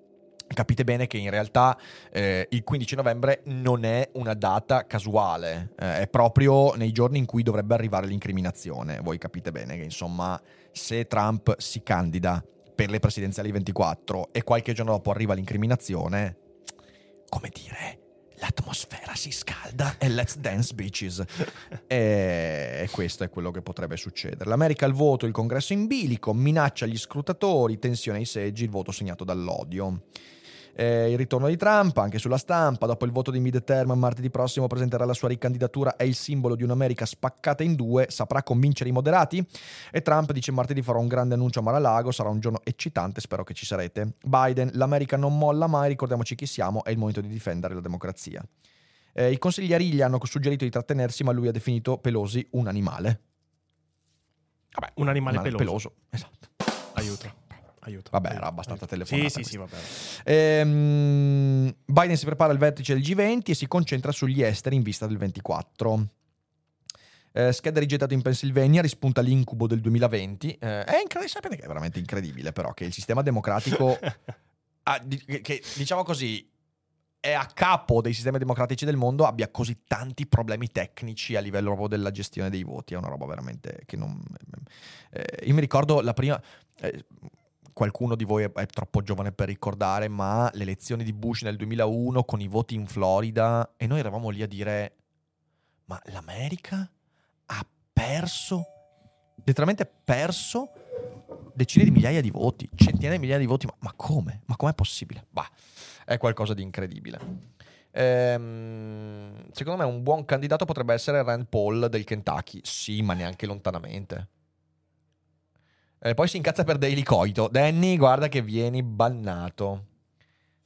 Capite bene che in realtà eh, il 15 novembre non è una data casuale, eh, è proprio nei giorni in cui dovrebbe arrivare l'incriminazione. Voi capite bene che insomma se Trump si candida per le presidenziali 24 e qualche giorno dopo arriva l'incriminazione, come dire, l'atmosfera si scalda e let's dance bitches. e questo è quello che potrebbe succedere. L'America al voto, il congresso in bilico, minaccia agli scrutatori, tensione ai seggi, il voto segnato dall'odio. Eh, il ritorno di Trump, anche sulla stampa, dopo il voto di midterm martedì prossimo presenterà la sua ricandidatura, è il simbolo di un'America spaccata in due, saprà convincere i moderati? E Trump dice martedì farò un grande annuncio a Mar-a-Lago, sarà un giorno eccitante, spero che ci sarete. Biden, l'America non molla mai, ricordiamoci chi siamo, è il momento di difendere la democrazia. Eh, I consiglieri gli hanno suggerito di trattenersi, ma lui ha definito Pelosi un animale. Vabbè, un animale peloso. peloso. Esatto. Aiuto. Aiuto. Vabbè, aiuto, era abbastanza aiuto. telefonata Sì, sì, sì. Ehm, Biden si prepara al vertice del G20 e si concentra sugli esteri in vista del 24. Eh, scheda rigettato in Pennsylvania, rispunta l'incubo del 2020. Eh, è incredibile, sapete che è veramente incredibile però che il sistema democratico, ha- che- che, diciamo così, è a capo dei sistemi democratici del mondo abbia così tanti problemi tecnici a livello proprio della gestione dei voti. È una roba veramente che non... eh, io mi ricordo la prima... eh, qualcuno di voi è, troppo giovane per ricordare, ma le elezioni di Bush nel 2001 con i voti in Florida e noi eravamo lì a dire ma l'America ha perso, letteralmente perso decine di migliaia di voti, centinaia di migliaia di voti, ma, ma come? Ma com'è possibile? Bah, è qualcosa di incredibile. Ehm, secondo me un buon candidato potrebbe essere Rand Paul del Kentucky, sì, ma neanche lontanamente. Eh, poi si incazza per Daily Coito. Danny, guarda che vieni bannato.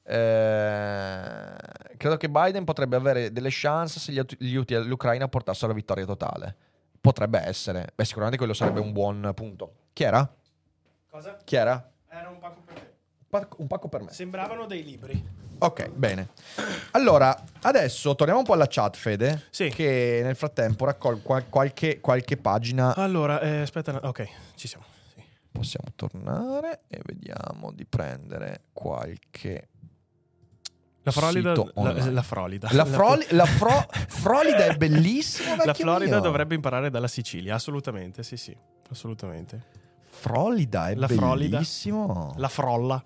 Eh, credo che Biden potrebbe avere delle chance se gli aiuti- gli all'Ucraina portassero alla vittoria totale. Potrebbe essere. Beh, sicuramente quello sarebbe un buon punto. Chi era? Cosa? Chi era? Era un pacco per te. Un pacco- Un pacco per me. Sembravano dei libri. Ok, bene. Allora, adesso torniamo un po' alla chat, Fede. Sì. Che nel frattempo raccoglie qual- qualche, qualche pagina. Allora, eh, aspetta, ok, ci siamo. Possiamo tornare e vediamo di prendere qualche. La Sito la, la Florida. La, Froli- la Fro- Florida è bellissima. La Florida mio. dovrebbe imparare dalla Sicilia, assolutamente, sì, sì, assolutamente. Florida è La bellissimo. La frolla.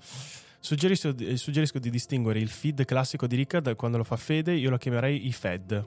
Suggerisco, di- suggerisco di distinguere il feed classico di Ricca da quando lo fa Fede, io lo chiamerei i Fed.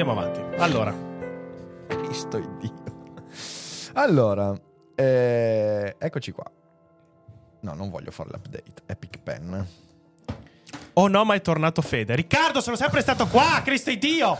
Andiamo avanti. Allora, Cristo e Dio. Allora, eh, eccoci qua. No, non voglio fare l'update. Epic Pen. oh no, ma è tornato Fede. Riccardo, sono sempre stato qua, Cristo Dio!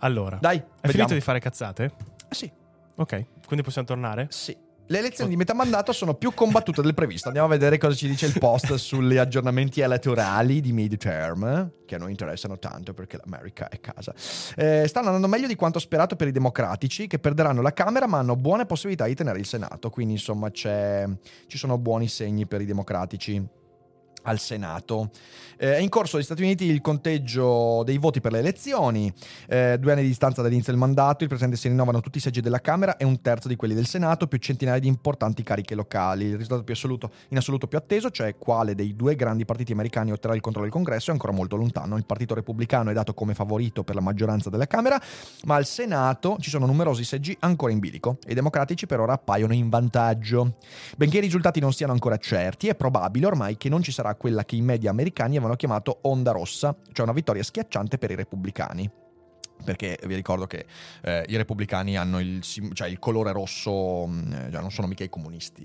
Allora, Dai, hai vediamo. finito di fare cazzate? Ah, sì, Ok, quindi possiamo tornare? sì. Le elezioni di metà mandato sono più combattute del previsto. Andiamo a vedere cosa ci dice il post sugli aggiornamenti elettorali di midterm, che a noi interessano tanto perché l'America è casa. Eh, stanno andando meglio di quanto sperato per i democratici, che perderanno la Camera ma hanno buone possibilità di tenere il Senato. Quindi, insomma, c'è- ci sono buoni segni per i democratici. Al Senato. Eh, è in corso negli Stati Uniti il conteggio dei voti per le elezioni. Eh, due anni di distanza dall'inizio del mandato, il presidente si rinnovano tutti i seggi della Camera e un terzo di quelli del Senato, più centinaia di importanti cariche locali. Il risultato più assoluto, in assoluto più atteso, cioè quale dei due grandi partiti americani otterrà il controllo del congresso, è ancora molto lontano. Il partito repubblicano è dato come favorito per la maggioranza della Camera, ma al Senato ci sono numerosi seggi ancora in bilico e i democratici per ora appaiono in vantaggio. Benché i risultati non siano ancora certi, è probabile ormai che non ci sarà quella che i media americani avevano chiamato onda rossa, cioè una vittoria schiacciante per i repubblicani perché vi ricordo che eh, i repubblicani hanno il, cioè il colore rosso, mh, cioè non sono mica i comunisti,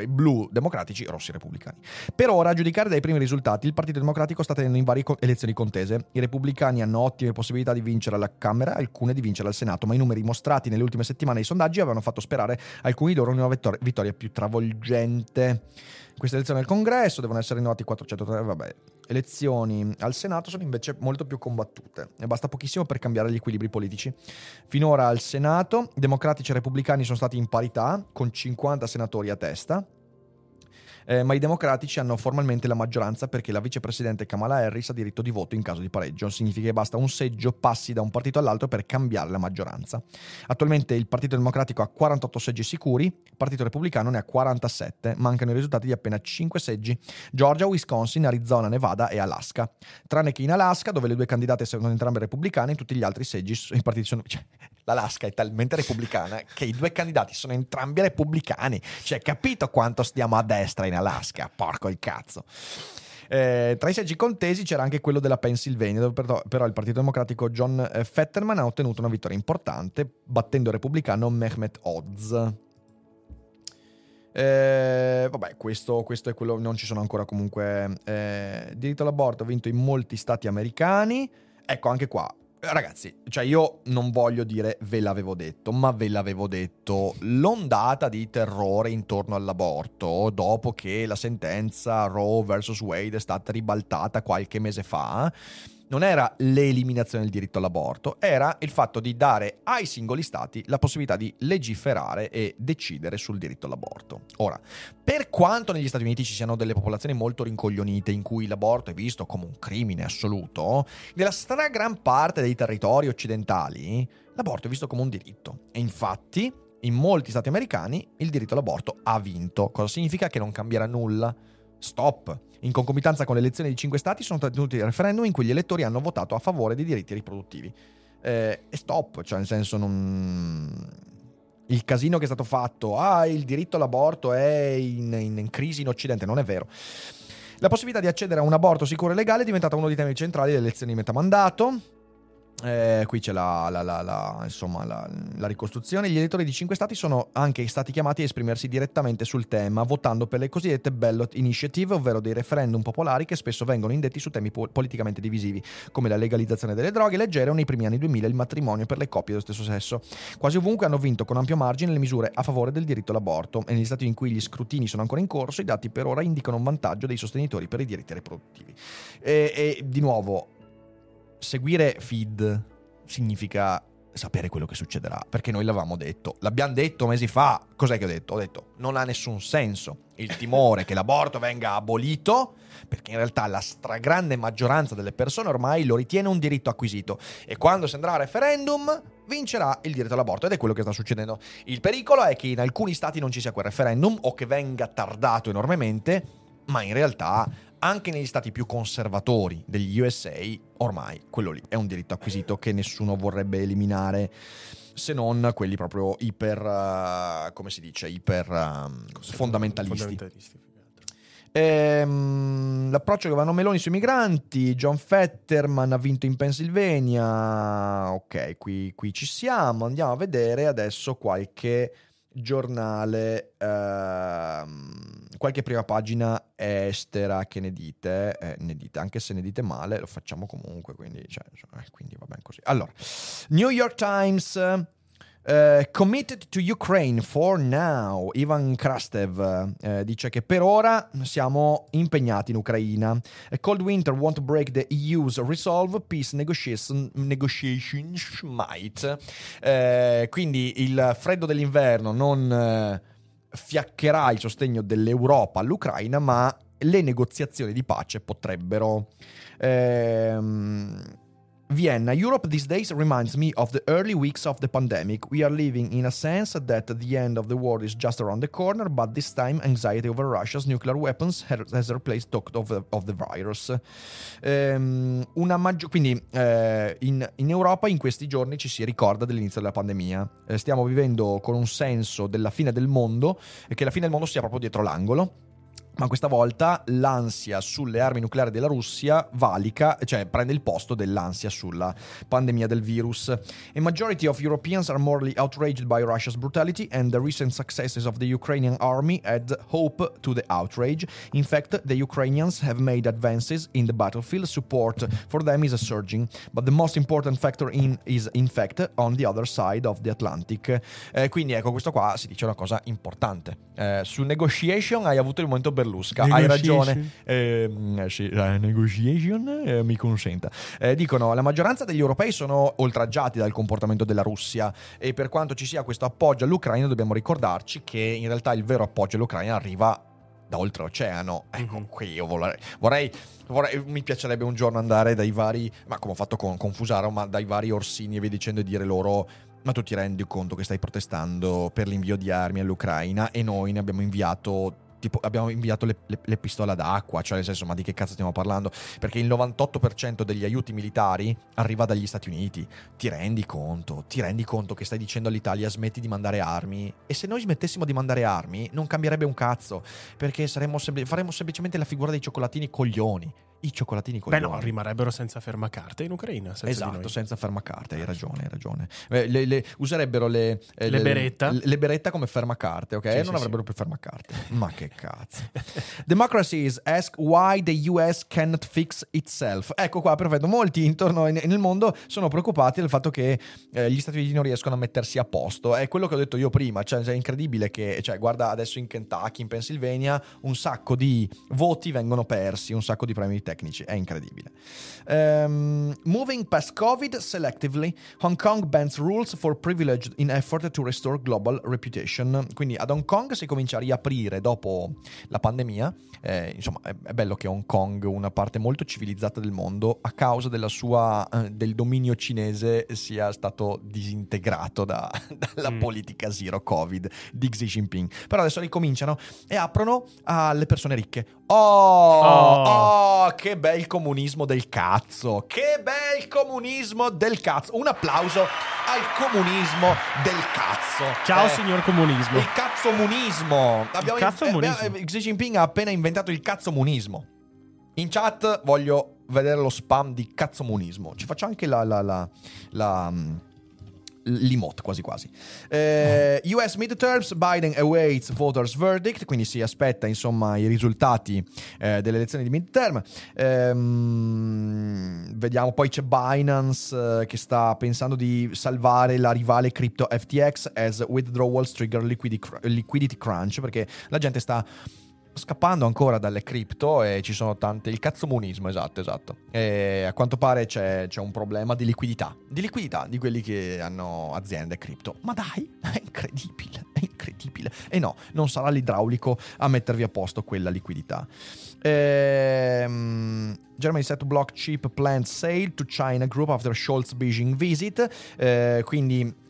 i blu democratici, rossi repubblicani. Per ora, a giudicare dai primi risultati, il Partito Democratico sta tenendo in varie co- elezioni contese. I repubblicani hanno ottime possibilità di vincere alla Camera, alcune di vincere al Senato, ma i numeri mostrati nelle ultime settimane ai sondaggi avevano fatto sperare alcuni di loro in una vittor- vittoria più travolgente. Queste elezioni al congresso devono essere rinnovati 403, vabbè. Elezioni al Senato sono invece molto più combattute e basta pochissimo per cambiare gli equilibri politici. Finora al Senato, democratici e repubblicani sono stati in parità, con 50 senatori a testa, eh, ma i democratici hanno formalmente la maggioranza perché la vicepresidente Kamala Harris ha diritto di voto in caso di pareggio. Significa che basta un seggio passi da un partito all'altro per cambiare la maggioranza. Attualmente il Partito Democratico ha 48 seggi sicuri, il Partito Repubblicano ne ha 47. Mancano i risultati di appena 5 seggi: Georgia, Wisconsin, Arizona, Nevada e Alaska. Tranne che in Alaska, dove le due candidate sono entrambe repubblicane, tutti gli altri seggi i partiti sono. L'Alaska è talmente repubblicana che i due candidati sono entrambi repubblicani. Cioè, capito quanto stiamo a destra in Alaska? Porco il cazzo. Eh, tra i seggi contesi c'era anche quello della Pennsylvania, dove però, però il Partito Democratico John eh, Fetterman ha ottenuto una vittoria importante, battendo il repubblicano Mehmet Oz. Eh, vabbè, questo, questo, è quello, non ci sono ancora comunque. Eh, diritto all'aborto vinto in molti stati americani. Ecco, anche qua, Ragazzi, cioè io non voglio dire ve l'avevo detto, ma ve l'avevo detto. L'ondata di terrore intorno all'aborto, dopo che la sentenza Roe vs. Wade è stata ribaltata qualche mese fa, non era l'eliminazione del diritto all'aborto, era il fatto di dare ai singoli stati la possibilità di legiferare e decidere sul diritto all'aborto. Ora, per quanto negli Stati Uniti ci siano delle popolazioni molto rincoglionite in cui l'aborto è visto come un crimine assoluto, nella stragrande parte dei territori occidentali l'aborto è visto come un diritto. E infatti, in molti stati americani il diritto all'aborto ha vinto. Cosa significa che non cambierà nulla? Stop. In concomitanza con le elezioni di cinque stati sono tenuti referendum in cui gli elettori hanno votato a favore dei diritti riproduttivi. Eh, e stop, cioè nel senso non... Il casino che è stato fatto, ah, il diritto all'aborto è in, in, in crisi in Occidente, non è vero. La possibilità di accedere a un aborto sicuro e legale è diventata uno dei temi centrali delle elezioni di metamandato. Eh, qui c'è la, la, la, insomma, la, ricostruzione. Gli elettori di 5 stati sono anche stati chiamati a esprimersi direttamente sul tema, votando per le cosiddette ballot initiative, ovvero dei referendum popolari che spesso vengono indetti su temi po- politicamente divisivi, come la legalizzazione delle droghe leggere o nei primi anni 2000 il matrimonio per le coppie dello stesso sesso. Quasi ovunque hanno vinto con ampio margine le misure a favore del diritto all'aborto e negli stati in cui gli scrutini sono ancora in corso i dati per ora indicano un vantaggio dei sostenitori per i diritti riproduttivi. E, e di nuovo, seguire feed significa sapere quello che succederà, perché noi l'avevamo detto, l'abbiamo detto mesi fa, cos'è che ho detto? Ho detto, non ha nessun senso il timore che l'aborto venga abolito, perché in realtà la stragrande maggioranza delle persone ormai lo ritiene un diritto acquisito e quando si andrà a referendum vincerà il diritto all'aborto ed è quello che sta succedendo. Il pericolo è che in alcuni stati non ci sia quel referendum o che venga tardato enormemente, ma in realtà anche negli stati più conservatori degli USA, ormai quello lì è un diritto acquisito che nessuno vorrebbe eliminare se non quelli proprio iper, uh, come si dice, iper um, fondamentalisti. fondamentalisti. Ehm, l'approccio che vanno Meloni sui migranti, John Fetterman ha vinto in Pennsylvania, ok, qui, qui ci siamo, andiamo a vedere adesso qualche giornale, ehm, qualche prima pagina estera che ne dite, eh, ne dite, anche se ne dite male, lo facciamo comunque, quindi, cioè, eh, quindi va bene così. Allora, New York Times Uh, committed to Ukraine for now. Ivan Krastev uh, dice che per ora siamo impegnati in Ucraina. A cold winter won't break the EU's resolve. Peace negotiation, negotiations might. Uh, quindi il freddo dell'inverno non fiaccherà il sostegno dell'Europa all'Ucraina, ma le negoziazioni di pace potrebbero... ehm, Vienna, Europe these days reminds me of the early weeks of the pandemic. We are living in a sense that the end of the world is just around the corner, but this time anxiety over Russia's nuclear weapons has replaced talk of of the virus. Ehm, una maggio- quindi eh, in, in Europa in questi giorni ci si ricorda dell'inizio della pandemia. Eh, stiamo vivendo con un senso della fine del mondo e che la fine del mondo sia proprio dietro l'angolo. Ma questa volta l'ansia sulle armi nucleari della Russia valica, cioè prende il posto dell'ansia sulla pandemia del virus. A majority of Europeans are morally outraged by Russia's brutality and the recent successes of the Ukrainian army add hope to the outrage. In fact, the Ukrainians have made advances in the battlefield, support for them is surging, but the most important factor in, is in fact on the other side of the Atlantic. Eh, quindi ecco, questo qua si dice una cosa importante. Eh, su negotiation hai avuto il momento Berlusca, hai ragione. Eh, sì, negotiation eh, mi consenta. Eh, dicono la maggioranza degli europei sono oltraggiati dal comportamento della Russia e per quanto ci sia questo appoggio all'Ucraina dobbiamo ricordarci che in realtà il vero appoggio all'Ucraina arriva da oltreoceano. Ecco, qui io vorrei, vorrei, vorrei- mi piacerebbe un giorno andare dai vari, ma come ho fatto con, con Fusaro, ma dai vari Orsini e via dicendo e dire loro, ma tu ti rendi conto che stai protestando per l'invio di armi all'Ucraina e noi ne abbiamo inviato... Tipo, abbiamo inviato le, le- le pistole ad acqua, cioè nel senso, ma di che cazzo stiamo parlando? Perché il 98% degli aiuti militari arriva dagli Stati Uniti. Ti rendi conto? Ti rendi conto che stai dicendo all'Italia smetti di mandare armi? E se noi smettessimo di mandare armi, non cambierebbe un cazzo, perché saremmo faremmo semplicemente la figura dei cioccolatini coglioni. I cioccolatini Beh coglioni. no, rimarrebbero senza fermacarte in Ucraina. Senza di Esatto, senza fermacarte, hai ragione, hai ragione. Le- le- userebbero le, eh, Le beretta? Le, beretta come fermacarte, ok? Sì, non sì, avrebbero più fermacarte. Ma che cazzo. Democracies ask why the US cannot fix itself. Ecco qua, perfetto. Molti intorno in- nel mondo sono preoccupati del fatto che eh, gli Stati Uniti non riescono a mettersi a posto. È quello che ho detto io prima, cioè è incredibile che, cioè, guarda adesso in Kentucky, in Pennsylvania, un sacco di voti vengono persi, un sacco di premi tecnici, è incredibile. Ehm, moving past COVID selectively, Hong Kong bans rules for privilege in effort to restore global reputation. Quindi ad Hong Kong si comincia a riaprire dopo la pandemia. Eh, insomma, è, è bello che Hong Kong, una parte molto civilizzata del mondo, a causa della sua, eh, del dominio cinese, sia stato disintegrato da- dalla Mm. politica zero Covid di Xi Jinping. Però adesso ricominciano e aprono alle persone ricche. Oh, Oh. oh, che bel comunismo del cazzo! Che bel comunismo del cazzo! Un applauso al comunismo del cazzo! Ciao Eh, signor comunismo. Il cazzomunismo! Abbiamo cazzomunismo. eh, Xi Jinping ha appena inventato il cazzomunismo. In chat voglio vedere lo spam di cazzomunismo. Ci faccio anche la. la, la, la mm, L'emote quasi quasi. Eh, US midterms, Biden awaits voters verdict, quindi si aspetta insomma i risultati eh, delle elezioni di midterm. Ehm, vediamo, poi c'è Binance eh, che sta pensando di salvare la rivale crypto FTX as withdrawals trigger liquidity crunch, perché la gente sta scappando ancora dalle cripto e ci sono tante il cazzomunismo esatto esatto. E a quanto pare c'è, c'è un problema di liquidità di liquidità di quelli che hanno aziende cripto. Ma dai è incredibile è incredibile. E no non sarà l'idraulico a mettervi a posto quella liquidità. Ehm, Germany set to block cheap plant sale to China group after Scholz Beijing visit. Eh, quindi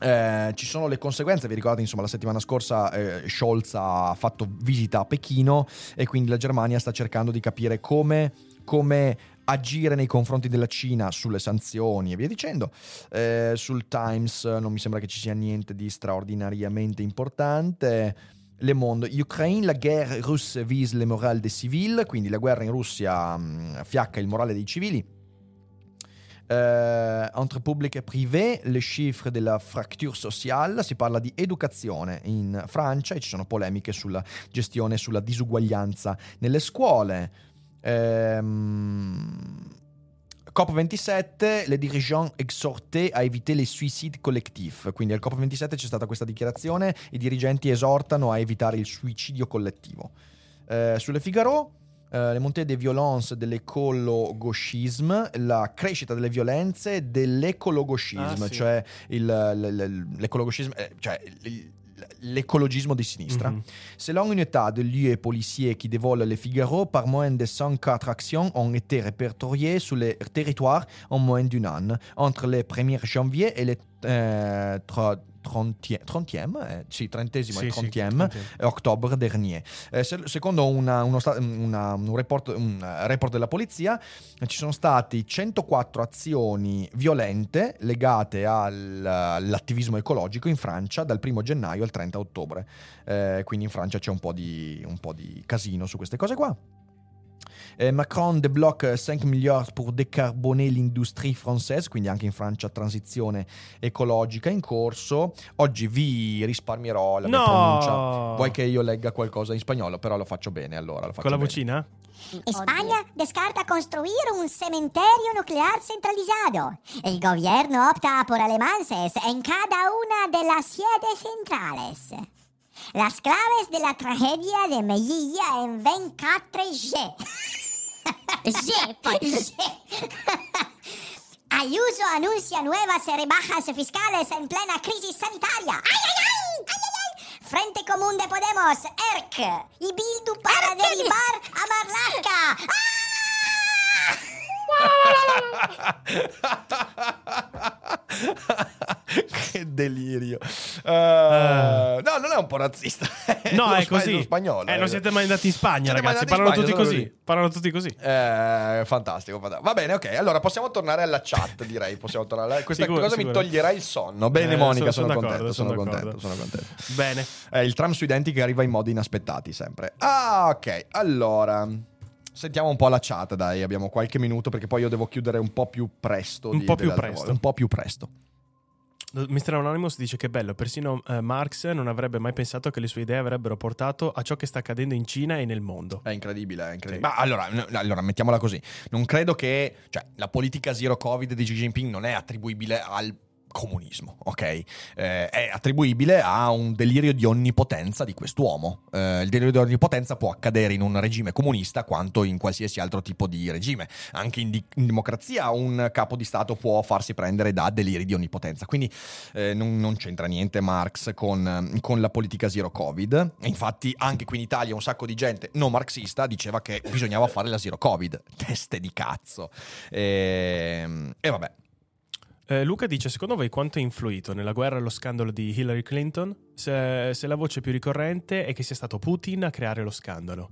eh, ci sono le conseguenze, vi ricordate insomma la settimana scorsa eh, Scholz ha fatto visita a Pechino e quindi la Germania sta cercando di capire come, come agire nei confronti della Cina sulle sanzioni e via dicendo. Eh, sul Times non mi sembra che ci sia niente di straordinariamente importante. Le Monde, Ukraine, la guerre russe vise le morale des civils, quindi la guerra in Russia mh, fiacca il morale dei civili. Eh, entre public e privé, le chiffre della fracture sociale, si parla di educazione in Francia e ci sono polemiche sulla gestione e sulla disuguaglianza nelle scuole. Ehm, COP27, les dirigeants exhortés à éviter les suicides collectifs. Quindi al COP27 c'è stata questa dichiarazione, i dirigenti esortano a evitare il suicidio collettivo. Eh, sulle Figaro, eh, le montée des violences dell'ecologisme, la crescita delle violenze dell'ecologisme, Ah, sì. cioè il, l- l- l'ecologismo, eh, cioè il- l'ecologismo di sinistra. Mhm. Selon une état de lieux policiers qui dévoile Le Figaro, par moins de 104 actions ont été répertoriées sur le territoire en moins d'un an, entre le 1er janvier et le euh, tro- 30e, 30e, eh, sì, 30esimo e Sì, sì, 30e trentesimo. ottobre dernier. Eh, se- secondo una- uno una- un, report, un report della polizia, ci sono stati 104 azioni violente legate al- all'attivismo ecologico in Francia dal 1 gennaio al 30 ottobre. Eh, quindi in Francia c'è un po' di, un po' di casino su queste cose qua. Eh, Macron débloque 5 miliardi per décarboner l'industrie française, quindi anche in Francia transizione ecologica in corso. Oggi vi risparmierò la mia No! pronuncia. Vuoi che io legga qualcosa in spagnolo? Però lo faccio bene allora. Lo faccio Con la bene. vocina? España descarta construir un cementerio nuclear centralizado. El gobierno opta por alemanes en cada una de las siete centrales. Las claves de la tragedia de Melilla en 24G. G, G. Ayuso anuncia nuevas rebajas fiscales en plena crisis sanitaria. ¡Ay, ay, ay! ¡Ay, ay, ay! Frente Común de Podemos, ERC, y Bildu para derribar a Marlaska. Che delirio. Eh, No, non è un po' razzista. No, è spa- così. lo spagnolo. Eh, non siete mai andati in Spagna, ragazzi. Parlano Spagna, tutti così. Parlano tutti così. Eh, fantastico, fantastico. Va bene, ok. Allora possiamo tornare alla chat, direi. Possiamo tornare alla- Questa Sicuro, cosa mi sicuro. toglierà il sonno. Bene, Eh, Monica, sono- sono, sono contento. Sono, contento, sono contento. Bene. Eh, il tram sui denti che arriva in modi inaspettati sempre. Ah, ok. Allora. Sentiamo un po' la chat, dai. Abbiamo qualche minuto perché poi io devo chiudere un po' più presto. Un di- po' più presto. Un po' più presto. Mr. Anonymous dice che è bello, persino eh, Marx non avrebbe mai pensato che le sue idee avrebbero portato a ciò che sta accadendo in Cina e nel mondo. È incredibile, è incredibile. Ma allora, n- allora, mettiamola così. Non credo che cioè, la politica zero Covid di Xi Jinping non è attribuibile al comunismo, ok? Eh, è attribuibile a un delirio di onnipotenza di quest'uomo. Eh, il delirio di onnipotenza può accadere in un regime comunista quanto in qualsiasi altro tipo di regime. Anche in, di- in democrazia un capo di Stato può farsi prendere da deliri di onnipotenza. Quindi eh, non, non c'entra niente Marx con, con la politica zero Covid. Infatti anche qui in Italia un sacco di gente non marxista diceva che bisognava fare la zero Covid. Teste di cazzo. E, e vabbè. Eh, Luca dice: Secondo voi quanto ha influito nella guerra lo scandalo di Hillary Clinton? Se, se la voce più ricorrente è che sia stato Putin a creare lo scandalo.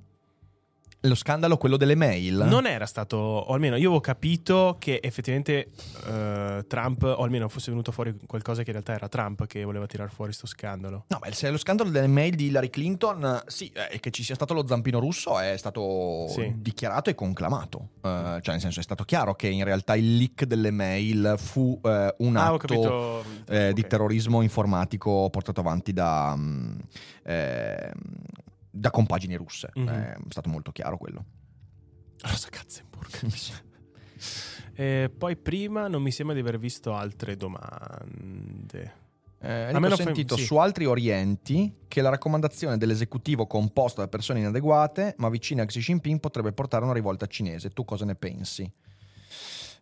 Lo scandalo, quello delle mail. Non era stato, o almeno io avevo capito che effettivamente eh, Trump, o almeno fosse venuto fuori qualcosa che in realtà era Trump che voleva tirare fuori sto scandalo. No, ma se lo scandalo delle mail di Hillary Clinton, sì, eh, che ci sia stato lo zampino russo è stato Sì. dichiarato e conclamato. Eh, cioè, nel senso, è stato chiaro che in realtà il leak delle mail fu eh, un Ah, atto capito. eh, Ok. di terrorismo informatico portato avanti da, mm, eh, da compagini russe. Mhm. È stato molto chiaro quello. Rosa Katzenburg. E poi prima non mi sembra di aver visto altre domande. Eh, ho sentito sì. su altri orienti che la raccomandazione dell'esecutivo composto da persone inadeguate ma vicine a Xi Jinping potrebbe portare a una rivolta cinese. Tu cosa ne pensi?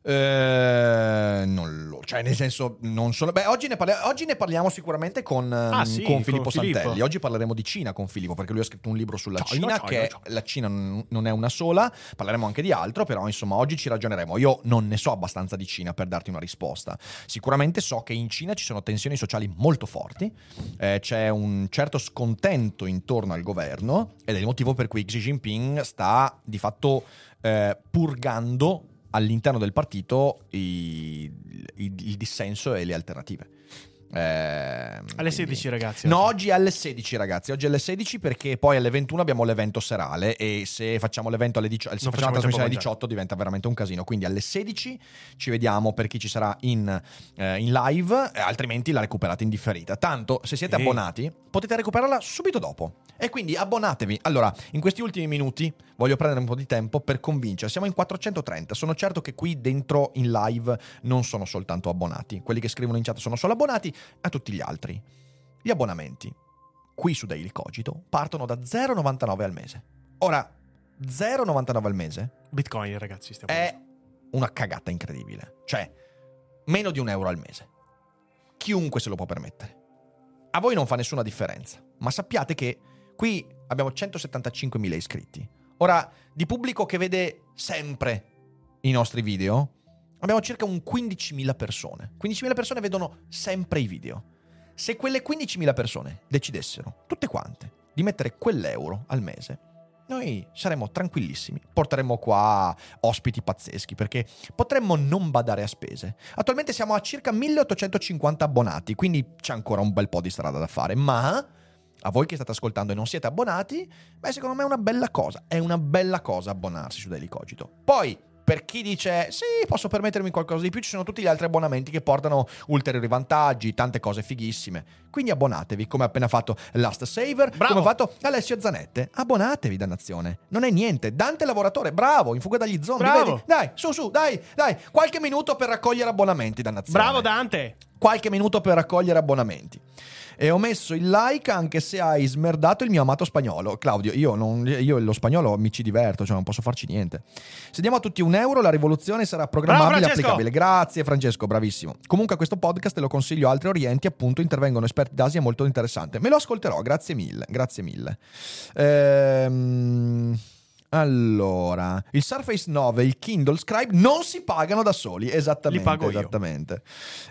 Eh, non lo, cioè, nel senso, non sono. Beh, oggi ne, parli- oggi ne parliamo sicuramente con, Ah, ehm, sì, con con Filippo Filippo. Santelli. Oggi parleremo di Cina con Filippo perché lui ha scritto un libro sulla China, Cina. China, che China. la Cina non non è una sola. Parleremo anche di altro, però insomma, oggi ci ragioneremo. Io non ne so abbastanza di Cina per darti una risposta. Sicuramente so che in Cina ci sono tensioni sociali molto forti, eh, c'è un certo scontento intorno al governo ed è il motivo per cui Xi Jinping sta di fatto eh, purgando all'interno del partito i- i- il dissenso e le alternative. Eh, Alle quindi- 16 ragazzi. No, oggi. è alle 16 ragazzi, oggi è alle 16 perché poi alle 21 abbiamo l'evento serale e se facciamo l'evento alle 18, se facciamo la trasmissione alle il tempo 18 diventa veramente un casino, quindi alle 16 ci vediamo per chi ci sarà in, eh, in live, eh, altrimenti la recuperate in differita. Tanto se siete Sì. abbonati potete recuperarla subito dopo. E quindi abbonatevi. Allora, in questi ultimi minuti voglio prendere un po' di tempo per convincere. Siamo in 430. Sono certo che qui dentro in live non sono soltanto abbonati. Quelli che scrivono in chat sono solo abbonati, a tutti gli altri. Gli abbonamenti qui su Daily Cogito partono da 0,99 al mese. Ora, 0,99 al mese Bitcoin, ragazzi. Stiamo è una cagata incredibile. Cioè, meno di un euro al mese. Chiunque se lo può permettere. a voi non fa nessuna differenza, ma sappiate che qui abbiamo 175.000 iscritti. Ora, di pubblico che vede sempre i nostri video, abbiamo circa un 15.000 persone. 15.000 persone vedono sempre i video. Se quelle 15.000 persone decidessero, tutte quante, di mettere quell'euro al mese, noi saremmo tranquillissimi. Porteremmo qua ospiti pazzeschi perché potremmo non badare a spese. Attualmente siamo a circa 1850 abbonati, quindi c'è ancora un bel po' di strada da fare, ma a voi che state ascoltando e non siete abbonati, beh, secondo me è una bella cosa. È una bella cosa abbonarsi su Daily Cogito. Poi, per chi dice sì, posso permettermi qualcosa di più, ci sono tutti gli altri abbonamenti che portano ulteriori vantaggi, tante cose fighissime. Quindi abbonatevi, come ha appena fatto Last Saver, Bravo. come ha fatto Alessio Zanette. Abbonatevi, dannazione. Non è niente. Dante lavoratore, bravo, in fuga dagli zombie. Bravo. vedi? Dai, su, su, dai, dai. Qualche minuto per raccogliere abbonamenti, dannazione. Bravo Dante! Qualche minuto per raccogliere abbonamenti. E ho messo il like anche se hai smerdato il mio amato spagnolo. Claudio, io, non, io lo spagnolo mi ci diverto, cioè non posso farci niente. Se diamo a tutti un euro, la rivoluzione sarà programmabile e applicabile. Grazie Francesco, bravissimo. Comunque questo podcast lo consiglio a altri orienti, appunto intervengono esperti d'Asia molto interessante. Me lo ascolterò, grazie mille, grazie mille. Ehm... Allora, il Surface 9 e il Kindle Scribe non si pagano da soli, esattamente. Li pago io. Esattamente.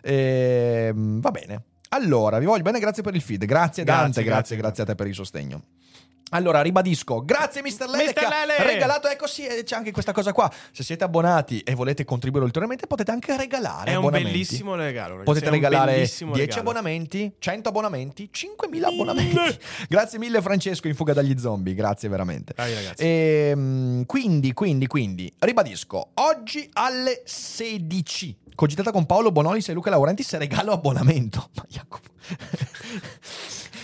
Ehm, va bene. Allora, vi voglio bene, grazie per il feed. Grazie Dante, Grazie, grazie, grazie. grazie a te per il sostegno. Allora, ribadisco, grazie Mr. Lele Mr. Lele! regalato, ecco sì, eh, c'è anche questa cosa qua. Se siete abbonati e volete contribuire ulteriormente, potete anche regalare È un bellissimo regalo. ragazzi, Potete regalare 10 bellissimo regalo. abbonamenti, 100 abbonamenti, 5.000 abbonamenti. Grazie mille Francesco in fuga dagli zombie, grazie veramente. Bravi ragazzi. Ehm, quindi, quindi, quindi, ribadisco, oggi alle 16, cogitata con Paolo Bonolis e Luca Laurentiis e regalo abbonamento. Ma Jacopo...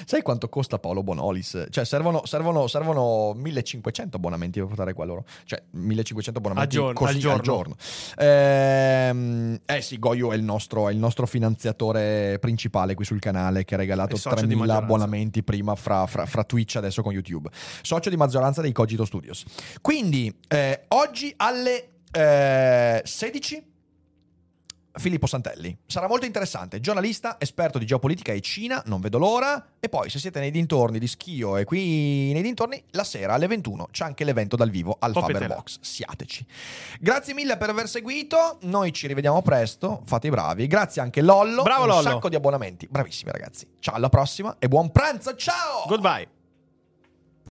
Sai quanto costa Paolo Bonolis? Cioè, servono, servono, servono 1500 abbonamenti per portare qua loro. Cioè, 1500 abbonamenti Al giorno- così al giorno. giorno. Ehm, eh sì, Goyo è il, nostro, è il nostro finanziatore principale qui sul canale che ha regalato È socio di 3000 maggioranza. abbonamenti prima fra, fra- fra Twitch adesso con YouTube. Socio di maggioranza dei Cogito Studios. Quindi, eh, oggi alle eh, 16 Filippo Santelli. Sarà molto interessante. Giornalista, esperto di geopolitica e Cina, non vedo l'ora. E poi, se siete nei dintorni di Schio e qui nei dintorni, la sera alle 21 c'è anche l'evento dal vivo al Poppetela. Faber Box. Siateci. Grazie mille per aver seguito. Noi ci rivediamo presto. Fate i bravi. Grazie anche Lollo. Bravo, Un Lollo. sacco di abbonamenti. Bravissimi ragazzi. Ciao, alla prossima e buon pranzo. Ciao! Goodbye.